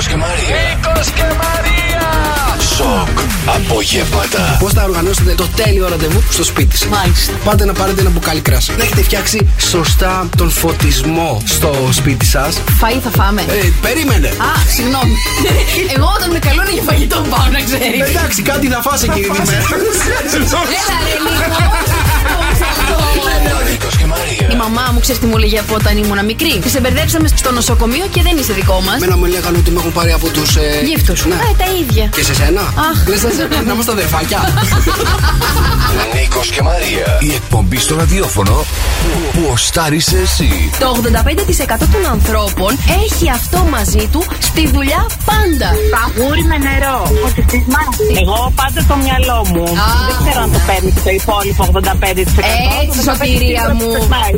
Νίκος και Μαρία. Νίκος και Μαρία. Σοκ. Απογεύματα. Πώς θα οργανώσετε το τέλειο ραντεβού στο σπίτι σας; Μάλιστα. Πάτε να πάρετε ένα μπουκάλι κράσι. Να έχετε φτιάξει σωστά τον φωτισμό στο σπίτι σας. Φαΐ θα φάμε. Ε, περίμενε. Α, συγγνώμη. Εγώ όταν με καλούν για φαγητό πάω να ξέρεις. Εντάξει, κάτι θα φας εκείνη τη μέρα. Έλα ρε λίγο. Νίκος και Μαρία. Η μαμά μου ξέρεις τι μου έλεγε από όταν ήμουν μικρή; Τη εμπερδέψαμε στο νοσοκομείο και δεν είσαι δικό μας. Μένα μου λέγανε ότι με έχουν πάρει από τους. Ε... Γύφτους. Ναι. Ε, τα ίδια. Και σε σένα. Αχ. Λες να- να είμαστε αδερφάκια. Νίκος και Μαρία. Η εκπομπή στο ραδιόφωνο που- που οστάρισε εσύ. Το 85% των ανθρώπων έχει αυτό μαζί του στη δουλειά πάντα. Παγούρι με νερό. Ότι στις μάχες. Εγώ πάντα το μυαλό μου. Α. Δεν ξέρω αν το παίρνει και το υπόλοιπο 85%. Έτσι, Το 85% σωτηρία μου.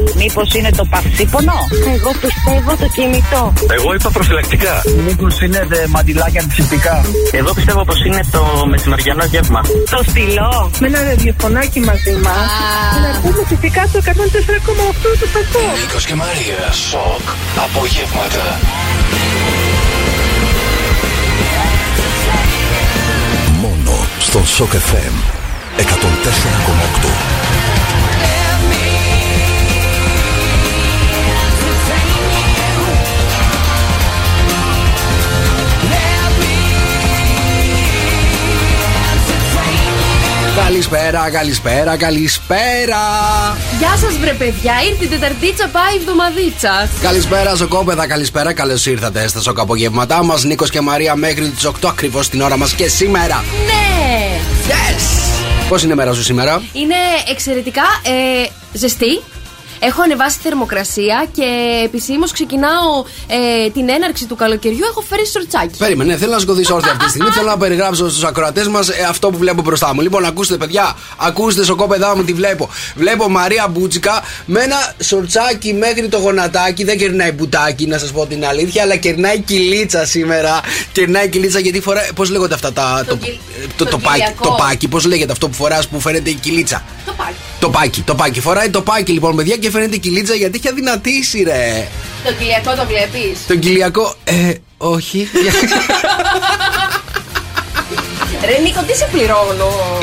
Ξεχνάει. Μήπως είναι το παυσίπονο; Εγώ πιστεύω το κινητό. Εγώ είπα προφυλακτικά. Μήπως είναι δε μαντιλάκια αντισηπτικά; Εγώ πιστεύω πως είναι το μεσημεριανό γεύμα. Το στυλό. Με ένα ραδιοφωνάκι μαζί μας. Α. Να πούμε φυσικά το 104,8 του σταθμό. Νίκος και Μαρία. Σοκ. Απογεύματα. Μόνο στον Σοκ FM 104,8. Καλησπέρα, καλησπέρα, καλησπέρα. Γεια σας, βρε παιδιά. Ήρθε η Τεταρτίτσα, πάει η εβδομαδίτσα. Καλησπέρα, Σοκόπεδα, καλησπέρα. Καλώς ήρθατε στα σοκ απογεύματά μας. Νίκος και Μαρία μέχρι τις 8 ακριβώς την ώρα μας και σήμερα. Ναι! Yes! Πώς είναι η μέρα σου σήμερα, Είναι εξαιρετικά ε, ζεστή. Έχω ανεβάσει θερμοκρασία και επισήμως ξεκινάω ε, την έναρξη του καλοκαιριού. Έχω φέρει σορτσάκι. Περίμενε, θέλω να σκοτήσω όρθια αυτή τη στιγμή. θέλω να περιγράψω στους ακροατές μας αυτό που βλέπω μπροστά μου. Λοιπόν, ακούστε, παιδιά, ακούστε, σοκόπεδά μου τι βλέπω. Βλέπω Μαρία Μπούτσικα με ένα σορτσάκι μέχρι το γονατάκι. Δεν κερνάει μπουτάκι, να σας πω την αλήθεια, αλλά κερνάει κυλίτσα σήμερα. Κερνάει κυλίτσα γιατί φοράει. Πώς λέγονται αυτά τα. Το Το, κυλ- το, το το, πάκι, κυλιακό. το πάκι, πώς λέγεται αυτό που φοράς που φαίνεται η κυλίτσα; Το πάλι. Το πάκι, το πάκι. Φοράει το πάκι λοιπόν, παιδιά, και φαίνεται η κυλίτσα γιατί έχει αδυνατήσει, ρε. Το κυλιακό το βλέπεις; Τον κυλιακό. Ε, όχι. Ρε Νίκο, τι σε πληρώνω;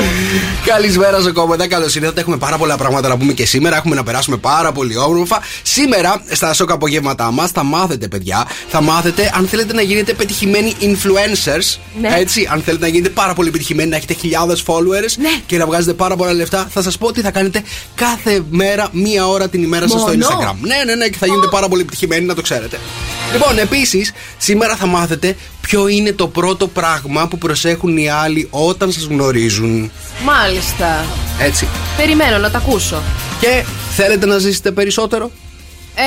Καλησπέρα σε κόμματα, καλώς ήρθατε. Έχουμε πάρα πολλά πράγματα να πούμε και σήμερα. Έχουμε να περάσουμε πάρα πολύ όμορφα. Σήμερα στα σοκ απογεύματά μας θα μάθετε, παιδιά, θα μάθετε αν θέλετε να γίνετε πετυχημένοι influencers. Ναι. Έτσι, αν θέλετε να γίνετε πάρα πολύ πετυχημένοι, να έχετε χιλιάδες followers Ναι. και να βγάζετε πάρα πολλά λεφτά, θα σας πω τι θα κάνετε κάθε μέρα, μία ώρα την ημέρα σας στο Μόνο; Instagram. Ναι, ναι, ναι, και θα γίνετε πάρα πολύ επιτυχημένοι, να το ξέρετε. Λοιπόν, επίσης, σήμερα θα μάθετε ποιο είναι το πρώτο πράγμα που προσέχουν οι άλλοι όταν σας γνωρίζουν. Μάλιστα. Έτσι. Περιμένω να τα ακούσω. Και θέλετε να ζήσετε περισσότερο;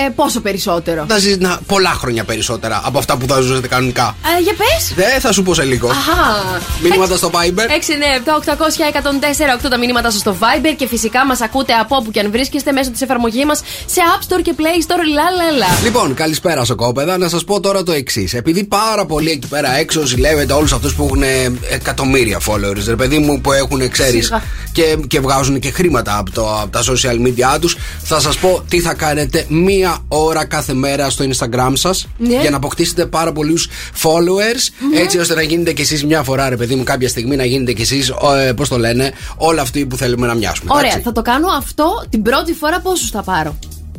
Ε, πόσο περισσότερο; Να ζήσετε να- πολλά χρόνια περισσότερα από αυτά που θα ζούσατε κανονικά. Ε, για πες. Δεν θα σου πω σε λίγο. Αχα. Μηνύματα στο Viber. 6, 9, 7, 800, 104, 8 τα μηνύματα σας στο Viber και φυσικά μας ακούτε από όπου και αν βρίσκεστε μέσω της εφαρμογής μας σε App Store και Play Store. Λα, λα, λα. Λοιπόν, καλησπέρα σοκόπεδα. Να σας πω τώρα το εξής. Επειδή πάρα πολλοί εκεί πέρα έξω ζηλεύετε όλους αυτούς που έχουν ε, εκατομμύρια followers, ρε παιδί μου που έχουν, ξέρεις, Σιγά. και, και βγάζουν και χρήματα από, το, από τα social media τους, θα σας πω τι θα κάνετε μία ώρα κάθε μέρα στο Instagram σας Ναι. για να αποκτήσετε πάρα πολλούς followers, έτσι ώστε να γίνετε κι εσείς μια φορά, ρε παιδί μου, κάποια στιγμή να γίνετε κι εσείς, ε, πώς το λένε, όλοι αυτοί που θέλουμε να μοιάσουμε. Ωραία, εντάξει. θα το κάνω αυτό την πρώτη φορά πόσους θα πάρω;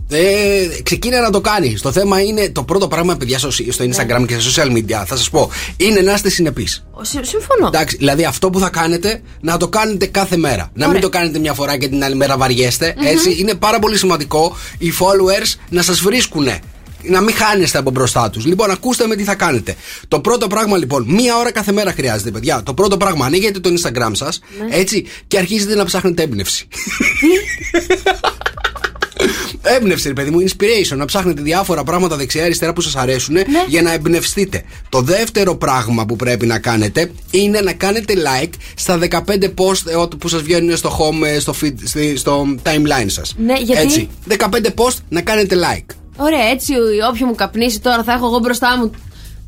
Ε, ξεκίνα να το κάνει. Το θέμα είναι το πρώτο πράγμα, παιδιά, στο, στο Instagram και στα social media. Θα σας πω, είναι να είστε συνεπείς. Ο, συ- Συμφωνώ. Εντάξει, δηλαδή αυτό που θα κάνετε, να το κάνετε κάθε μέρα. Να μην Ωραία. το κάνετε μια φορά και την άλλη μέρα βαριέστε. Έτσι, είναι πάρα πολύ σημαντικό οι followers να σας βρίσκουν. Να μην χάνεστε από μπροστά τους. Λοιπόν, ακούστε με τι θα κάνετε. Το πρώτο πράγμα, λοιπόν, μία ώρα κάθε μέρα χρειάζεται, παιδιά. Το πρώτο πράγμα, ανοίγετε το Instagram σας, έτσι, και αρχίζετε να ψάχνετε έμπνευση. Έμπνευση, ρε παιδί μου, inspiration. Να ψάχνετε διάφορα πράγματα δεξιά-αριστερά που σας αρέσουν για να εμπνευστείτε. Το δεύτερο πράγμα που πρέπει να κάνετε είναι να κάνετε like στα 15 post ε, ό, που σας βγαίνουν στο home, ε, στο, feed, στη- στο timeline σας. Ναι, γιατί; Έτσι. 15 post να κάνετε like. Ωραία, έτσι ο- όποιο μου καπνίσει τώρα θα έχω εγώ μπροστά μου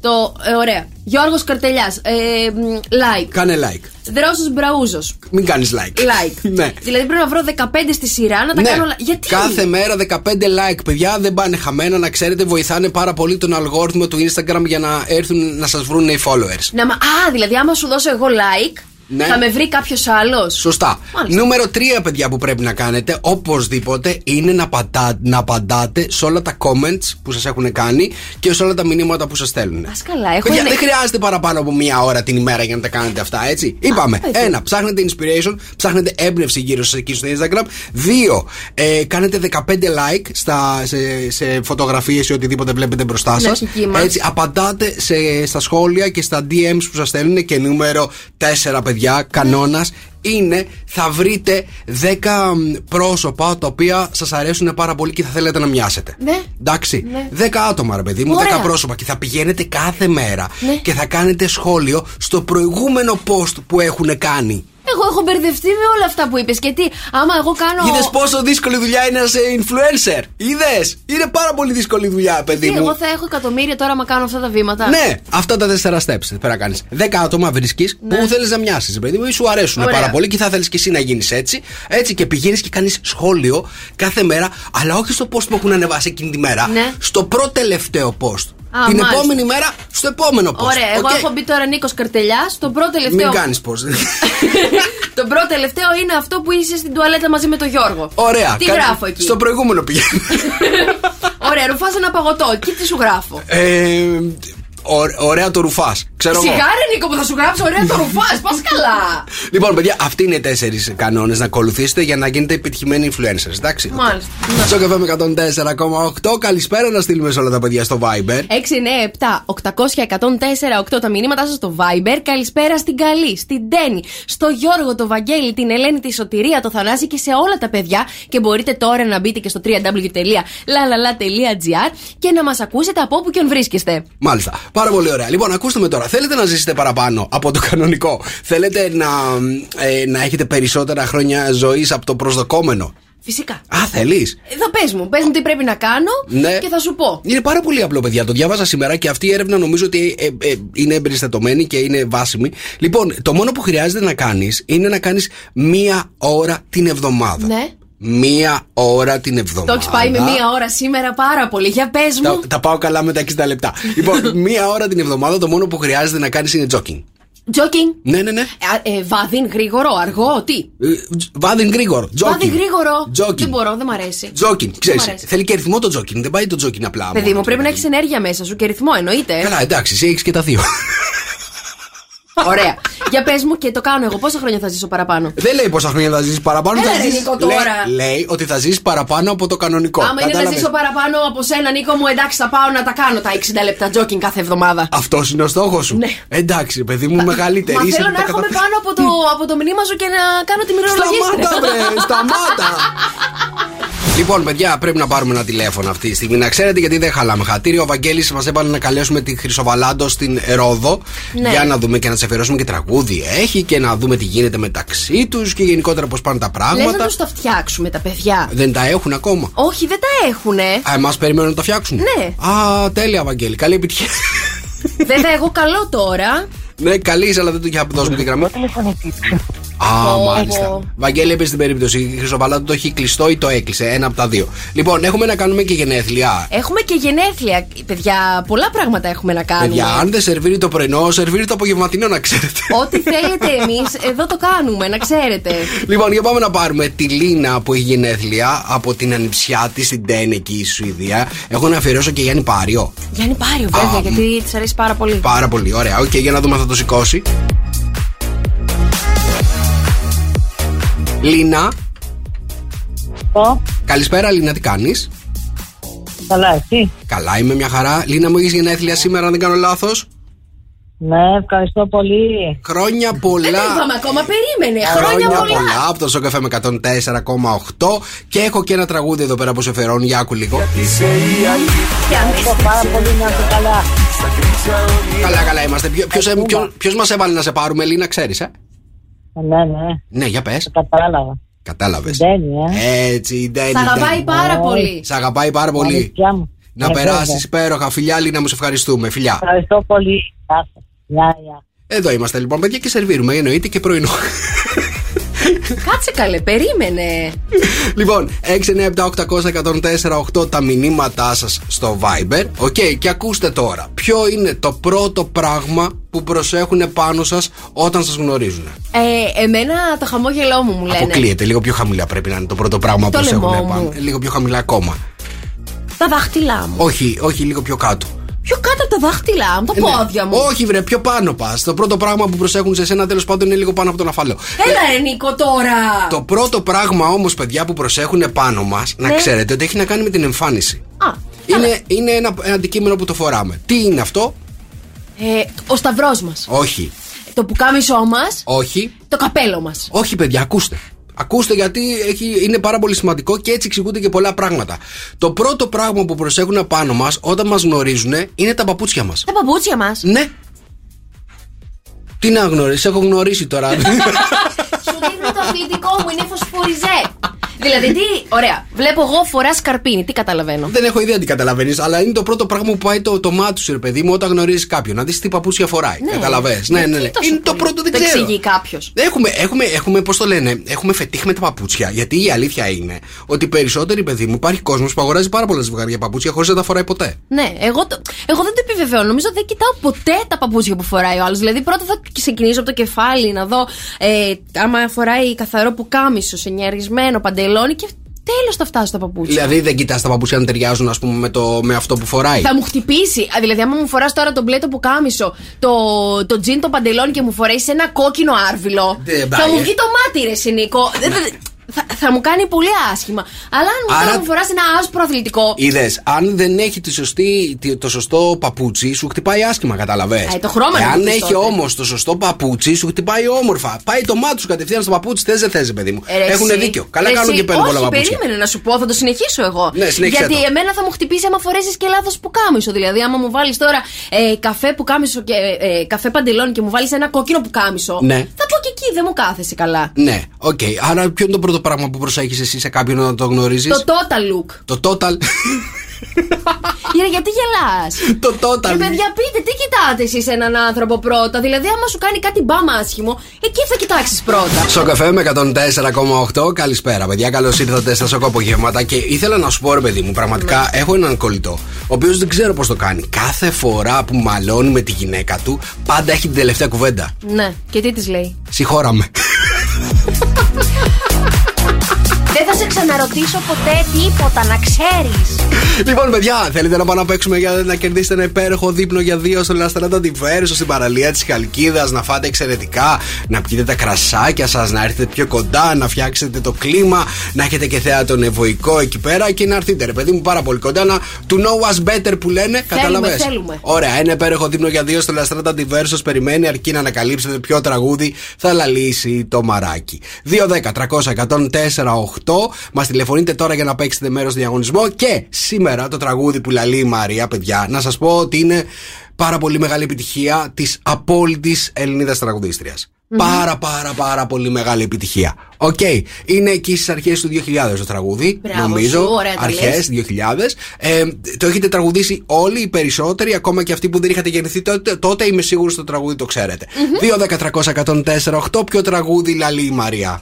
Το, ε, ωραία. Γιώργος Καρτελιάς. Ε, μ, like. Κάνε like. Δρόσος Μπραούζος. Μην κάνεις like. Like. ναι. Δηλαδή πρέπει να βρω 15 στη σειρά να τα Ναι. κάνω. όλα- Γιατί; Κάθε μέρα 15 like, παιδιά, δεν πάνε χαμένα. Να ξέρετε, βοηθάνε πάρα πολύ τον αλγόριθμο του Instagram για να έρθουν να σας βρουν οι followers. Να, μα- α, δηλαδή άμα σου δώσω εγώ like, Ναι. θα με βρει κάποιος άλλος; Σωστά. Μάλιστα. Νούμερο 3, παιδιά, που πρέπει να κάνετε οπωσδήποτε είναι να, πατά, να απαντάτε σε όλα τα comments που σας έχουν κάνει και σε όλα τα μηνύματα που σας στέλνουν. Α, καλά, έχω Παιδιά, ένα- δεν χρειάζεται παραπάνω από μία ώρα την ημέρα για να τα κάνετε αυτά, έτσι. Είπαμε. έτσι. Ένα, ψάχνετε inspiration, ψάχνετε έμπνευση γύρω σας εκεί στο Instagram. Δύο, ε, κάνετε 15 like στα, σε, σε φωτογραφίες ή οτιδήποτε βλέπετε μπροστά σας. αρχική μας. Έτσι, απαντάτε σε, στα σχόλια και στα DMs που σας στέλνουν. Και νούμερο 4, παιδιά, κανόνας είναι θα βρείτε 10 μ, πρόσωπα τα οποία σας αρέσουν πάρα πολύ και θα θέλετε να μοιάσετε. Ναι. Εντάξει. Ναι. 10 άτομα, ρε παιδί μου, 10 Ωραία. πρόσωπα. Και θα πηγαίνετε κάθε μέρα Ναι. και θα κάνετε σχόλιο στο προηγούμενο post που έχουν κάνει. Εγώ έχω μπερδευτεί με όλα αυτά που είπες. Και τι, άμα εγώ κάνω. Είδες πόσο δύσκολη δουλειά είναι να είσαι influencer; Είδες! Είναι πάρα πολύ δύσκολη δουλειά, παιδί Τι, μου. εγώ θα έχω εκατομμύρια τώρα άμα κάνω αυτά τα βήματα; Ναι, αυτά τα τέσσερα steps πρέπει να κάνεις. Δέκα άτομα βρίσκεις που θέλεις να μοιάσεις, παιδί μου, ή σου αρέσουν Ναι. Ωραία. πάρα πολύ και θα θέλεις και εσύ να γίνεις έτσι. Έτσι και πηγαίνεις και κάνεις σχόλιο κάθε μέρα, αλλά όχι στο post που έχουν ανεβάσει εκείνη τη μέρα. Ναι. Στο πρώτο τελευταίο post. Α, Την μάλιστα. επόμενη μέρα στο επόμενο post. Ωραία, εγώ Οκ; έχω μπει τώρα Νίκος Καρτελιάς. Το πρώτο τελευταίο. Μην κάνεις post. το πρώτο τελευταίο είναι αυτό που είσαι στην τουαλέτα μαζί με τον Γιώργο. Ωραία. Τι κα- γράφω εκεί; Στο προηγούμενο πηγαίνει. Ωραία, ρουφά ένα παγωτό. Και τι σου γράφω; ε, ω- ωραία το ρουφάς. Ξέρω εγώ. Σιγάρε Νίκο που θα σου γράψω, ωραία το ρουφάς. Πας καλά. Λοιπόν, παιδιά, αυτοί είναι οι τέσσερις κανόνες να ακολουθήσετε για να γίνετε επιτυχημένοι influencers, εντάξει. Μάλιστα. Στο καφέ με 104,8. Καλησπέρα να στείλουμε σε όλα τα παιδιά στο Viber. 697-800-1048 τα μηνύματά σας στο Viber. Καλησπέρα στην Καλή, στην Τέννη, στο Γιώργο, το Βαγγέλη, την Ελένη, τη Σωτηρία, το Θανάση και σε όλα τα παιδιά. Και μπορείτε τώρα να μπείτε και στο www.lalala.gr και να μας ακούσετε από όπου και αν βρίσκεστε. Μάλιστα. Πάρα πολύ ωραία. Λοιπόν, ακούστε με τώρα. Θέλετε να ζήσετε παραπάνω από το κανονικό; Θέλετε να, ε, να έχετε περισσότερα χρόνια ζωής από το προσδοκόμενο; Φυσικά. Α, θέλεις; Εδώ πες μου, πες μου τι πρέπει να κάνω Ναι. και θα σου πω. Είναι πάρα πολύ απλό, παιδιά. Το διάβαζα σήμερα και αυτή η έρευνα νομίζω ότι ε, ε, είναι εμπεριστατωμένη και είναι βάσιμη. Λοιπόν, το μόνο που χρειάζεται να κάνεις είναι να κάνεις μία ώρα την εβδομάδα. Ναι. Μία ώρα την Το εβδομάδα. έχεις πάει με μία ώρα σήμερα πάρα πολύ. Για πες Τα, μου. τα πάω καλά με τα 60 λεπτά. λοιπόν, μία ώρα την εβδομάδα το μόνο που χρειάζεται να κάνεις είναι jogging. Τζόκινγκ. Ναι, ναι, ναι. Ε, ε, βάδιν, γρήγορο, αργό, τι; Ε, Βάδιν γρήγορο. Βάδιν Jogging. γρήγορο. Jogging. Δεν μπορώ, δεν μ' αρέσει. Jogging, ξέρεις. μ' αρέσει. Θέλει και ρυθμό το jogging. Δεν πάει το jogging απλά. Παιδί μόνο μου, του, πρέπει να παιδί έχεις ενέργεια μέσα σου και ρυθμό, εννοείται. Καλά, εντάξει, εσύ έχεις και τα δύο. Ωραία. Για πες μου και το κάνω εγώ. Πόσα χρόνια θα ζήσω παραπάνω; Δεν λέει πόσα χρόνια θα ζήσει παραπάνω. Έλα, θα ρε, ζήσεις- Νίκο, τώρα. Λέει, λέει ότι θα ζήσει παραπάνω από το κανονικό. Άμα είναι να Κατάλαβες; ζήσω παραπάνω από σένα, Νίκο μου, εντάξει, θα πάω να τα κάνω τα 60 λεπτά τζόκινγκ κάθε εβδομάδα. Αυτός είναι ο στόχος σου. Ναι. Εντάξει, παιδί μου, μεγαλύτερη. Μα είσαι θέλω που να τα έρχομαι καταφέρεις. πάνω από το, από το μνήμα σου και να κάνω τη μυρολογίστρια. Σταμάτα, βρε, σταμάτα. Λοιπόν, παιδιά, πρέπει να πάρουμε ένα τηλέφωνο αυτή τη στιγμή. Να ξέρετε γιατί δεν χαλάμε χατήρι. Ο Βαγγέλης μας έβαλε να καλέσουμε τη Χρυσοβαλάντο στην Ρόδο. Ναι. Για να δούμε και να της αφιερώσουμε και τραγούδι έχει και να δούμε τι γίνεται μεταξύ τους και γενικότερα πώς πάνε τα Λες να πράγματα. τους τα φτιάξουμε τα παιδιά. Δεν τα έχουν ακόμα. Όχι, δεν τα έχουνε. Α, εμάς περιμένουν να τα φτιάξουν. Ναι. Α, τέλεια, Βαγγέλη. Καλή επιτυχία. Βέβαια, εγώ καλό τώρα. ναι, καλή, είσαι, αλλά δεν του είχε δώσουμε την γραμμή. Α, Πω, μάλιστα. πω. Βαγγέλη, έπαιζε την περίπτωση. Η Χρυσοβαλάτου το έχει κλειστό ή το έκλεισε. Ένα από τα δύο. Λοιπόν, έχουμε να κάνουμε και γενέθλια. Έχουμε και γενέθλια. Παιδιά, πολλά πράγματα έχουμε να κάνουμε. Παιδιά, αν δεν σερβίρει το πρωινό, σερβίρει το απογευματινό, να ξέρετε. Ό,τι θέλετε εμείς, εδώ το κάνουμε, να ξέρετε. λοιπόν, για πάμε να πάρουμε τη Λίνα που έχει γενέθλια από την ανιψιά της στην Τέν εκεί στη Σουηδία. Έχω να αφιερώσω και Γιάννη Πάριο. Γιάννη Πάριο, βέβαια, Α, γιατί της αρέσει πάρα πολύ. Πάρα πολύ ωραία. Οκ, για να δούμε αν θα το σηκώσει. Λίνα, Πω, καλησπέρα Λίνα, τι κάνεις; καλά, εσύ; Καλά, είμαι μια χαρά. Λίνα, μου έχεις γενέθλια σήμερα, αν δεν κάνω λάθος; Ναι, ευχαριστώ πολύ. Χρόνια πολλά. Δεν το είπαμε ακόμα, περίμενε. Χρόνια πολλά. από το Σοκ FM 104,8 και έχω και ένα τραγούδι εδώ πέρα που σε φερώνει. Για άκου λίγο. Ευχαριστώ πάρα πολύ να είσαι καλά. Καλά, καλά είμαστε. Ποιος μας έβαλε να σε πάρουμε, Λίνα, ξέρεις, ε; Ναι, ναι, Ναι, για πες. το κατάλαβα. Κατάλαβες. Ντένι, ε. Έτσι, η Ντένι. Σ' αγαπάει Ντένι. πάρα Ναι. πολύ. Σ' αγαπάει πάρα πολύ. Αλήθεια μου. Να Ε, περάσεις βέβαια. υπέροχα. Φιλιά, Λίνα, μου σε ευχαριστούμε. Φιλιά. Ευχαριστώ πολύ. Γεια σας. Γεια, γεια. Εδώ είμαστε λοιπόν, παιδιά, και σερβίρουμε. Εννοείται και πρωινό. Κάτσε καλέ, περίμενε. λοιπόν, 697-800-1048 τα μηνύματά σας στο Viber. OK, και ακούστε τώρα. Ποιο είναι το πρώτο πράγμα που προσέχουν πάνω σας όταν σας γνωρίζουν; Ε, εμένα το χαμόγελό μου μου λένε. Αποκλείεται. Λίγο πιο χαμηλά πρέπει να είναι το πρώτο πράγμα που Το προσέχουν λαιμό πάνω. μου. Ε, Λίγο πιο χαμηλά ακόμα. Τα δάχτυλά μου. Όχι, όχι, λίγο πιο κάτω. Πιο κάτω από τα δάχτυλά μου, τα Ε, ναι. πόδια μου. Όχι, βρε, πιο πάνω πας. Το πρώτο πράγμα που προσέχουν σε σένα τέλος πάντων είναι λίγο πάνω από τον αφαλό. Έλα, ρε Νίκο, τώρα. Το πρώτο πράγμα όμως, παιδιά, που προσέχουν πάνω μας, να Ναι. ξέρετε ότι έχει να κάνει με την εμφάνιση. Α, Είναι, είναι ένα, ένα αντικείμενο που το φοράμε. Τι είναι αυτό, ε, ο σταυρός μας. Όχι. Το πουκάμισό μας. Όχι. Το καπέλο μας. Όχι, παιδιά, ακούστε. Ακούστε γιατί έχει, είναι πάρα πολύ σημαντικό και έτσι εξηγούνται και πολλά πράγματα. Το πρώτο πράγμα που προσέχουν πάνω μας όταν μας γνωρίζουν είναι τα παπούτσια μας. Τα παπούτσια μας; Ναι. Τι να γνωρίσει, έχω γνωρίσει τώρα. Σου δείχνει το αθλητικό μου, είναι φωσφοριζέ. δηλαδή, τι. Ωραία. Βλέπω εγώ φορά σκαρπίνι, τι καταλαβαίνω. Δεν έχω ιδέα τι καταλαβαίνεις, αλλά είναι το πρώτο πράγμα που πάει το, το μάτι σου, ρε παιδί μου, όταν γνωρίζεις κάποιον. Να δεις τι παπούτσια φοράει. Ναι. Καταλαβέ. Ναι, ναι, ναι. Γιατί τόσο Είναι το πολύ. πρώτο, δεν Το ξέρω. εξηγεί κάποιος. Έχουμε, έχουμε, έχουμε πώς το λένε, έχουμε φετίχ με τα παπούτσια. Γιατί η αλήθεια είναι ότι περισσότεροι παιδί μου υπάρχει κόσμος που αγοράζει πάρα πολλά ζευγάρια παπούτσια χωρίς να τα φοράει ποτέ. Ναι, εγώ, το, εγώ δεν το επιβεβαιώ. Νομίζω δεν κοιτάω ποτέ τα παπούτσια που φοράει ο άλλος. Δηλαδή, πρώτα θα ξεκινήσω από το κεφάλι να δω ε, άμα φοράει καθαρό πουκάμισο, ενιαρισμένο παντελόνι και τέλος θα φτάσω στα παπούτσια. Δηλαδή δεν κοιτάς τα παπούτσια να ταιριάζουν, ας πούμε, με, το, με αυτό που φοράει. Θα μου χτυπήσει. Α, Δηλαδή, άμα μου φοράς τώρα το μπλε το πουκάμισο, το, το τζιν το παντελόνι και μου φορέσεις ένα κόκκινο άρβιλο. Δεν θα πάει, μου ε. βγει το μάτι, ρε Σινίκο. Δεν- δεν- Θα, θα μου κάνει πολύ άσχημα. Αλλά αν μου, Άρα- τώρα μου φοράς ένα άσπρο αθλητικό. Είδες, αν δεν έχει τη σωστή, τη- το σωστό παπούτσι, σου χτυπάει άσχημα, καταλαβέ. Ε, το χρώμα να Εάν μου πεις έχει τότε. όμως το σωστό παπούτσι, σου χτυπάει όμορφα. Πάει το μάτι σου κατευθείαν στο παπούτσι, θες δεν θες, παιδί μου. Ε, ρε, Έχουν εσύ. δίκιο. Καλά Ρε, κάνουν εσύ. και παίρνουν πολλά Όχι, παπούτσια. περίμενε να σου πω, θα το συνεχίσω εγώ. Ναι, συνέχισε Γιατί το. εμένα θα μου χτυπήσει άμα φορέσεις και λάθος που κάμισο. Δηλαδή, άμα μου βάλεις τώρα ε, καφέ που κάμισο και ε, ε, καφέ παντελόνι και μου βάλεις ένα κόκκινο που κάμισο. Ναι. Θα πω και εκεί, δεν μου κάθεσαι καλά. Ναι, οκ. Άρα, ποιο είναι το πρώτο πράγμα που προσέχεις εσύ σε κάποιον όταν το γνωρίζεις; Το total look. Το total. Για, γιατί γελάς; το total. Ε, παιδιά, πείτε, τι κοιτάτε εσείς έναν άνθρωπο πρώτα; Δηλαδή, άμα σου κάνει κάτι μπαμ άσχημο, εκεί θα κοιτάξεις πρώτα. Σοκ FM 104,8. Καλησπέρα, παιδιά. Καλώς ήρθατε στα σοκό απογεύματα. Και ήθελα να σου πω, ρε παιδί μου, πραγματικά έχω έναν κολλητό, ο οποίος δεν ξέρω πώς το κάνει. Κάθε φορά που μαλώνει με τη γυναίκα του, πάντα έχει την τελευταία κουβέντα. ναι, και τι της λέει; Συγχώραμε. Δεν θα σε ξαναρωτήσω ποτέ τίποτα, να ξέρεις. λοιπόν, παιδιά, θέλετε να πάμε να παίξουμε για να κερδίσετε ένα υπέροχο δείπνο για δύο στο Λαστράντα Αντιβέρσο στην παραλία της Χαλκίδας, να φάτε εξαιρετικά, να πιείτε τα κρασάκια σας, να έρθετε πιο κοντά, να φτιάξετε το κλίμα, να έχετε και θέατρο νευοϊκό εκεί πέρα και να έρθετε, ρε παιδί μου, πάρα πολύ κοντά. Να to know us better που λένε, καταλαβαίνετε. θέλουμε. Ωραία, ένα υπέροχο δείπνο για δύο στο La Strada Diverso περιμένει αρκεί να ανακαλύψετε ποιο τραγούδι θα λαλήσει το μαράκι. 2-10-300-104-8 Μας τηλεφωνείτε τώρα για να παίξετε μέρος στο διαγωνισμό και σήμερα το τραγούδι που λαλεί η Μαρία, παιδιά, να σας πω ότι είναι πάρα πολύ μεγάλη επιτυχία της απόλυτης Ελληνίδας τραγουδίστριας. Πάρα πάρα πάρα πολύ μεγάλη επιτυχία. Οκ. Είναι εκεί στις αρχές του 2000 το τραγούδι. Μπράβο νομίζω. σου, ωραία τα Αρχές λες. 2000. Ε, το έχετε τραγουδήσει όλοι οι περισσότεροι, ακόμα και αυτοί που δεν είχατε γεννηθεί τότε. Τότε είμαι σίγουρος ότι το τραγούδι το ξέρετε. 2-10-300-104-8. Ποιο τραγούδι λαλεί η Μαρία.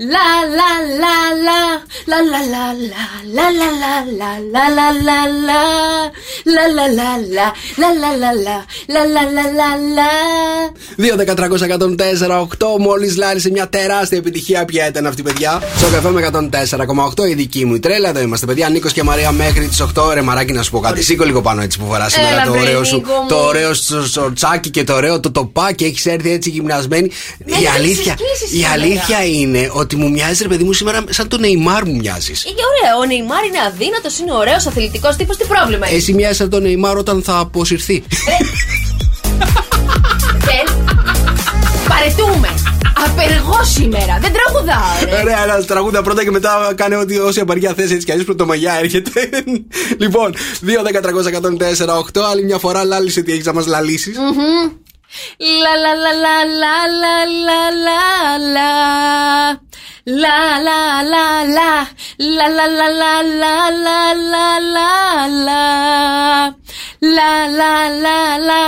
La la la la La la la la La la la la La la la la La la la la La la la la La la la la la 2-10-300-104-8. Μόλις λάρισε μια τεράστια επιτυχία. Ποια ήταν αυτή, παιδιά; Στο καφέ με 104,8 η δική μου η τρέλα. Εδώ είμαστε, παιδιά. Νίκος και Μαρία μέχρι τις 8. Ρε μαράκι, να σου πω κάτι. Σήκω λίγο πάνω έτσι που φοράς σήμερα Έλα, το βρε, ωραίο σου. Νίκο μου. Το ωραίο σου σορτσάκι και το ωραίο το τοπάκι. Έχεις έρθει έτσι γυμνασμένη. Με Η έχεις αλήθεια, κλείσει η σήμερα. αλήθεια είναι ότι μου μοιάζει, ρε παιδί μου, σήμερα σαν τον Νεϊμάρ μου μοιάζεις. Ε, ωραία, ο Νεϊμάρ είναι αδύνατος, είναι ωραίος, αθλητικός τύπος. Τι πρόβλημα έχει. Εσύ μοιάζει σαν τον Νεϊμάρ όταν θα αποσυρθεί. Δεν. Παρετούμε. Απεργό σήμερα. Δεν τραγουδάω, ρε. Ωραία, ένα τραγούδα πρώτα και μετά κάνε ό,τι όση απαριά θες έτσι κι αλλιώς πρωτομαγιά έρχεται. λοιπόν, 2, 10, 300, 104, 8. Άλλη μια φορά λάλησε τι έχεις να μας λαλήσεις. La la la la la la la la la La la la la La la la la la la la la la La la la la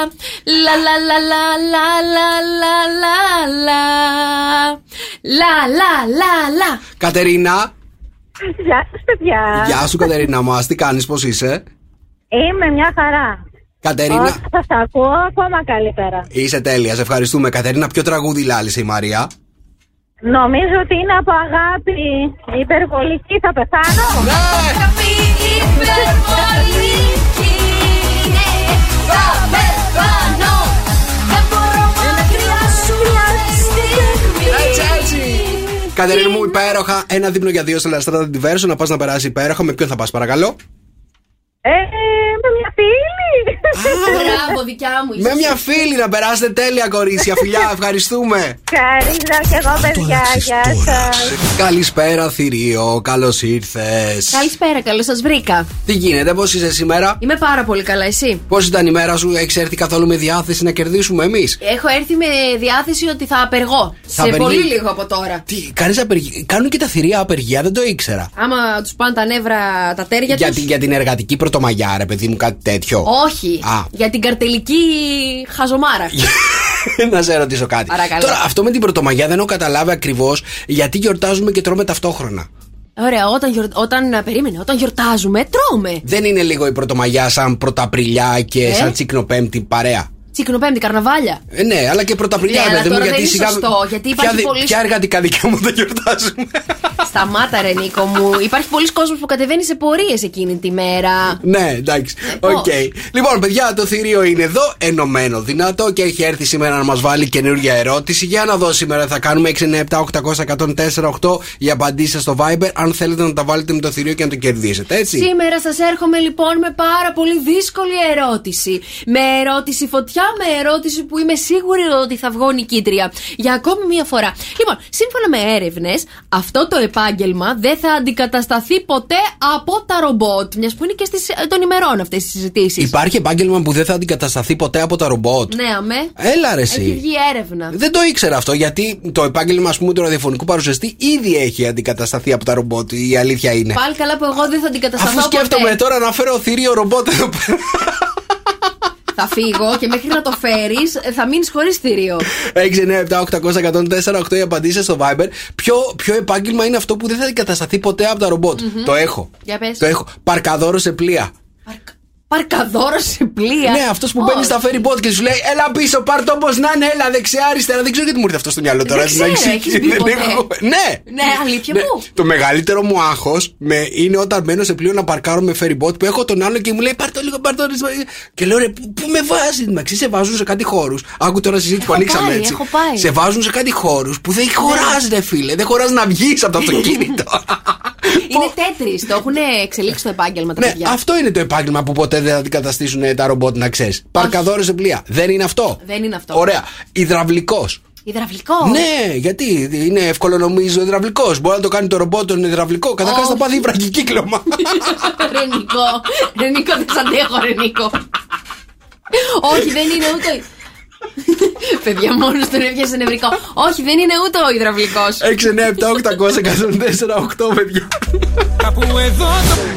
La la la la la la la la la La la la la Κατερίνα, Γεια σας παιδιά. γεια σου Κατερίνα μα, τι κάνει, πώ είσαι. Είμαι μια χαρά. Κατερίνα, Όσο σας ακούω ακόμα καλύτερα. είσαι τέλεια, σε ευχαριστούμε. Κατερίνα, ποιο τραγούδι λάλησε η Μαρία. Νομίζω ότι είναι από αγάπη υπερβολική θα πεθάνω. Αγάπη υπερβολική Ναι, θα πεθάνω Δεν μπορώ μακριά σου στιγμή Κατερίνα μου, υπέροχα. Ένα δείπνο για δύο σε Λαστράτα Diverso να πας να περάσει υπέροχα. Με ποιον θα πας, παρακαλώ; Ε, με μια φίλη. Μπράβο, δικιά μου Με είσαι μια φίλη να περάσετε τέλεια, κορίτσια. Φιλιά, ευχαριστούμε. Χαρίζα και εγώ παιδιά. Γεια σας. Καλησπέρα, θηρίο. Καλώς ήρθες. Καλησπέρα, καλώς σας βρήκα. Τι γίνεται, πώς είσαι σήμερα. Είμαι πάρα πολύ καλά, εσύ; Πώς ήταν η μέρα σου, έχει έρθει καθόλου με διάθεση να κερδίσουμε εμείς; Έχω έρθει με διάθεση ότι θα απεργώ. Θα σε απεργεί. πολύ λίγο από τώρα. Τι, κάνεις απεργία. Κάνουν και τα θηρία απεργία, δεν το ήξερα. Άμα τους πάνε τα νεύρα, τα τέρια Για, τους. την- για την εργατική πρωτομαγιά, ρε παιδί μου, κάτι τέτοιο. Όχι. Α. Για την καρτελική χαζομάρα. να σε ρωτήσω κάτι. Παρακαλώ. Τώρα, αυτό με την πρωτομαγιά δεν έχω καταλάβει ακριβώς γιατί γιορτάζουμε και τρώμε ταυτόχρονα. Ωραία, όταν, γιορ... όταν α, περίμενε, όταν γιορτάζουμε, τρώμε. Δεν είναι λίγο η πρωτομαγιά σαν πρωταπριλιά και Ε; σαν τσικνοπέμπτη παρέα. Τσικνοπέμπτη, καρναβάλια. Ε, ναι, αλλά και πρωταπριλιά, Ναι, ρε αλλά παιδί μου, τώρα γιατί δεν είναι σωστό, γιατί ποια, υπάρχει δι- πολύ- ποια εργατικά δικαιώματα γιορτάζουμε. Σταμάτα, ρε Νίκο μου. Υπάρχει πολλοί κόσμος που κατεβαίνει σε πορείες εκείνη τη μέρα. ναι, εντάξει. πώς. Οκ. Λοιπόν, παιδιά, το θηρίο είναι εδώ, ενωμένο, δυνατό και έχει έρθει σήμερα να μας βάλει καινούργια ερώτηση. Για να δω σήμερα θα κάνουμε 697-800-1048 για απαντήσει στο Viber, αν θέλετε να τα βάλετε με το θηρίο και να το κερδίσετε, έτσι. Σήμερα σας έρχομαι λοιπόν με πάρα πολύ δύσκολη ερώτηση. Με ερώτηση φωτιά, με ερώτηση που είμαι σίγουρη ότι θα βγω νικήτρια. Για ακόμη μία φορά. Λοιπόν, σύμφωνα με έρευνες, αυτό το επάγγελμα δεν θα αντικατασταθεί ποτέ από τα ρομπότ. Μιας που είναι και στις, των ημερών αυτές τις συζητήσεις. Υπάρχει επάγγελμα που δεν θα αντικατασταθεί ποτέ από τα ρομπότ. Ναι, αμέ. Έλα ρε Έχει εσύ. βγει έρευνα. Δεν το ήξερα αυτό γιατί το επάγγελμα ας πούμε του ραδιοφωνικού παρουσιαστή ήδη έχει αντικατασταθεί από τα ρομπότ. Η αλήθεια είναι. Πάλι καλά που εγώ δεν θα αντικατασταθώ Αφού σκέφτομαι ποτέ. τώρα να φέρω θηρίο ρομπότ εδώ πέρα. Θα φύγω και μέχρι να το φέρεις θα μείνεις χωρίς θηρίο. 697-800-1048 οι απαντήσεις στο Viber. Ποιο, ποιο επάγγελμα είναι αυτό που δεν θα αντικατασταθεί ποτέ από τα ρομπότ. Το έχω. Για πες. Το έχω. Παρκαδόρο σε πλοία. Παρκα- Παρκαδόρος σε πλοία. Ναι, αυτός που μπαίνει Όχι. στα ferry boat και σου λέει Έλα πίσω, πάρ το όπως να είναι, έλα δεξιά, αριστερά. Δεν ξέρω γιατί μου ήρθε αυτό στο μυαλό τώρα. ξέρω, εντάξει. έχεις μπει Δεν ποτέ; έχω- Ναι. Ναι, αλήθεια Ναι. μου. Το μεγαλύτερο μου άγχος είναι όταν μπαίνω σε πλοίο να παρκάρω με ferry boat που έχω τον άλλο και μου λέει Πάρ το λίγο, πάρ το λίγο. Και λέω ρε, πού πού με βάζεις. Εντάξει, σε βάζουν σε κάτι χώρους. Άκου τώρα συζήτηση που Έχω ανοίξαμε πάει, έτσι. έχω πάει. Σε βάζουν σε κάτι χώρους που δεν χωράς, ρε φίλε. Δεν χωράς να βγεις από το αυτοκίνητο. Είναι τέτρι. Το έχουν εξελίξει το επάγγελμα τα Ναι, παιδιά. αυτό είναι το επάγγελμα που ποτέ δεν θα αντικαταστήσουν ε, τα ρομπότ, να ξέρεις. Παρκαδόρε σε πλοία. Δεν είναι αυτό. Δεν είναι αυτό. Ωραία. Υδραυλικός. Υδραυλικός; Ναι, γιατί είναι εύκολο νομίζω ο υδραυλικός. Μπορεί να το κάνει το ρομπότ τον υδραυλικό. Καταρχάς Όχι. θα πάθει βραχικύκλωμα. Ρενικό. Ρενικό, δεν σ' αντέχω, Ρενικό. Όχι, δεν είναι ούτε. Παιδιά, μόνος τον έπιασε νευρικό. Όχι, δεν είναι ούτε ο υδραυλικός. 6, 9, 7, 800, 104, 8 παιδιά.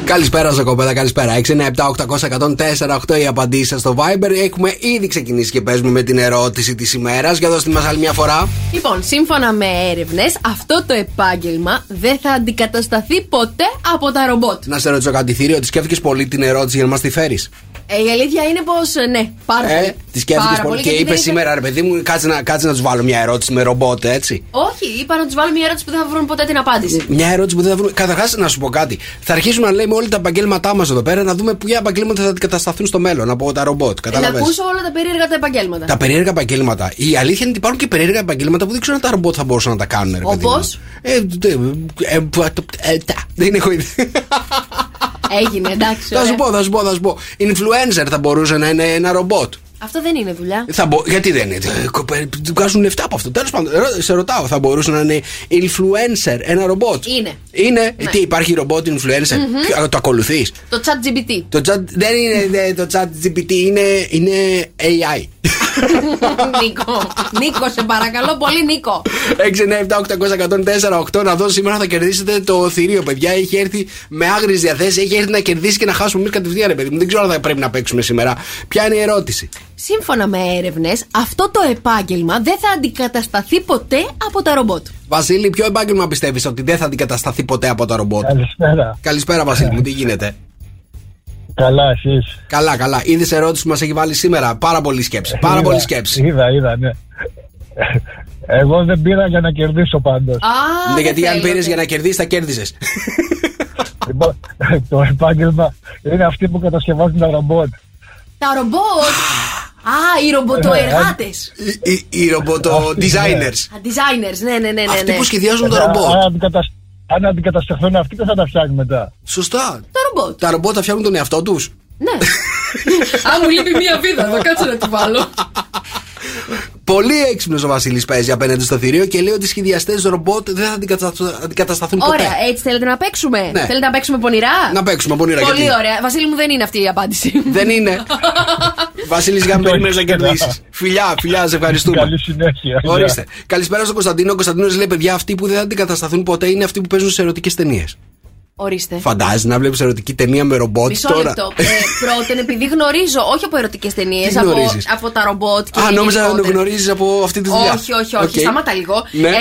Καλησπέρα σας κοπέδα, καλησπέρα. 6, 9, 7, 800, 104, 8 οι απαντήσεις στο Viber. Έχουμε ήδη ξεκινήσει και παίζουμε με την ερώτηση της ημέρας. Για δώστε μας άλλη μια φορά. Λοιπόν, σύμφωνα με έρευνες, αυτό το επάγγελμα δεν θα αντικατασταθεί ποτέ από τα ρομπότ. Να σε ρωτήσω κάτι θύριο, ότι σκέφτηκες πολύ την ερώτηση για να μας τη φέρεις; Ε, η αλήθεια είναι πω ναι, πάρα Ε, πολύ. τη σκέφτηκε Πάρα πολύ και γιατί είπε δεν σήμερα, ρε παιδί μου, κάτσε να, κάτσε να του βάλω μια ερώτηση με ρομπότ, έτσι. Όχι, είπα να του βάλω μια ερώτηση που δεν θα βρουν ποτέ την απάντηση. Μια ερώτηση που δεν θα βρούμε. Καταρχά, να σου πω κάτι. Θα αρχίσουμε να λέμε όλα τα επαγγέλματά μα εδώ πέρα, να δούμε ποια επαγγέλματα θα αντικατασταθούν στο μέλλον από τα ρομπότ. Ε, να Κατάλαβε. ακούσω όλα τα περίεργα τα επαγγέλματα. Τα περίεργα επαγγέλματα. Η αλήθεια είναι ότι υπάρχουν και περίεργα επαγγέλματα που δεν ξέρω αν τα ρομπότ θα μπορούσαν να τα κάνουν. Ρε, παιδί μου. Όπως? Ε, δε- ε, που- ε, ε, τα. Δεν έχω ιδέα. Έγινε, εντάξει. Θα σου ωραία. πω, θα σου πω, θα σου πω. Influencer θα μπορούσε να είναι ένα ρομπότ. Αυτό δεν είναι δουλειά. Θα μπο... Γιατί δεν είναι; ε, κοπέ- Του βγάζουν λεφτά από αυτό. Τέλος πάντων, ρω- σε ρωτάω, θα μπορούσε να είναι influencer, ένα ρομπότ; Είναι. Είναι; Ε, Τι υπάρχει ρομπότ influencer; Ποιο- Το ακολουθείς; Το chat GPT. Το chat δεν είναι δε- το chat GPT, είναι, είναι AI. Νίκο. Νίκο, σε παρακαλώ πολύ, Νίκο. 697-800-1048 να δω σήμερα θα κερδίσετε το θηρίο, παιδιά. Έχει έρθει με άγριες διαθέσεις, έχει έρθει να κερδίσει και να χάσουμε εμεί κατευθείαν, ρε παιδί μου. Δεν ξέρω αν θα πρέπει να παίξουμε σήμερα. Ποια είναι η ερώτηση; Σύμφωνα με έρευνες, αυτό το επάγγελμα δεν θα αντικατασταθεί ποτέ από τα ρομπότ. Βασίλη, ποιο επάγγελμα πιστεύεις ότι δεν θα αντικατασταθεί ποτέ από τα ρομπότ; Καλησπέρα. Καλησπέρα, Βασίλη μου, τι γίνεται; Καλά, εσείς; Καλά, καλά. Είδες ερώτηση που μας έχει βάλει σήμερα; Πάρα πολύ σκέψη. Πάρα πολύ σκέψη. Είδα, είδα, ναι. Εγώ δεν πήρα για να κερδίσω πάντως. Α, Ναι, δεν γιατί αν θέλετε. πήρες για να κερδίσεις, θα κέρδιζες. Λοιπόν, το επάγγελμα είναι αυτοί που κατασκευάζουν τα ρομπότ. Τα ρομπότ; Α, οι ρομποτοεργάτε. οι, οι, οι ρομποτο designers. Designers, ναι, ναι, ναι. ναι, Αυτοί ναι. που σχεδιάζουν τα Αν ρομπότ. αντικατασ- Αν αντικατασταθούν αυτοί, δεν θα τα φτιάχνουν μετά. Σωστά. Τα ρομπότ. Τα ρομπότ θα φτιάχνουν τον εαυτό τους. Ναι. Α, μου λείπει μία βίδα, θα κάτσω να τη βάλω. Πολύ έξυπνος ο Βασίλης παίζει απέναντι στο θηρίο και λέει ότι οι σχεδιαστές ρομπότ δεν θα αντικατασταθ- αντικατασταθούν ποτέ. Ωραία, έτσι θέλετε να παίξουμε; Ναι. Θέλετε να παίξουμε πονηρά; Να παίξουμε από όνειρα Πολύ γιατί. ωραία. Βασίλη μου δεν είναι αυτή η απάντηση. Δεν είναι. Βασίλης, για να περιμένει να κερδίσει. Φιλιά, φιλιά, σε ευχαριστούμε. Καλή συνέχεια. Ορίστε. Καλησπέρα στον Κωνσταντίνο. Ο Κωνσταντίνος λέει: Παιδιά, αυτοί που δεν θα αντικατασταθούν ποτέ είναι αυτοί που παίζουν σε ερωτικές ταινίες. Ορίστε. Φαντάζει να βλέπεις ερωτική ταινία με ρομπότ Μισό τώρα. λεπτό. Ε, πρώτον, επειδή γνωρίζω, όχι από ερωτικές ταινίες, Τι από, γνωρίζεις; από τα ρομπότ και Α, νόμιζα να το γενικότερα. γνωρίζεις από αυτή τη δουλειά. Όχι, όχι, όχι. Οκ. Σταμάτα λίγο. Ναι. Ε,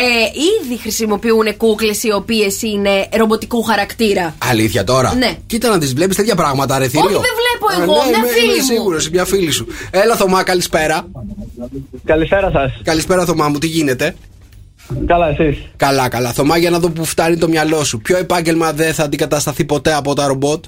ήδη χρησιμοποιούν κούκλες οι οποίες είναι ρομποτικού χαρακτήρα. Αλήθεια τώρα; Ναι. Κοίτα να τις βλέπεις τέτοια πράγματα, ρε θηρίο. Όχι, δεν βλέπω Α, εγώ, ναι, μια είμαι- φίλη είμαι μου. σίγουρος, μια φίλη σου. Έλα, Θωμά, καλησπέρα. Καλησπέρα σας. Καλησπέρα, Θωμά μου, τι γίνεται; Καλά, εσείς. Καλά, καλά. Θωμά, για να δω που φτάνει το μυαλό σου. Ποιο επάγγελμα δεν θα αντικατασταθεί ποτέ από τα ρομπότ;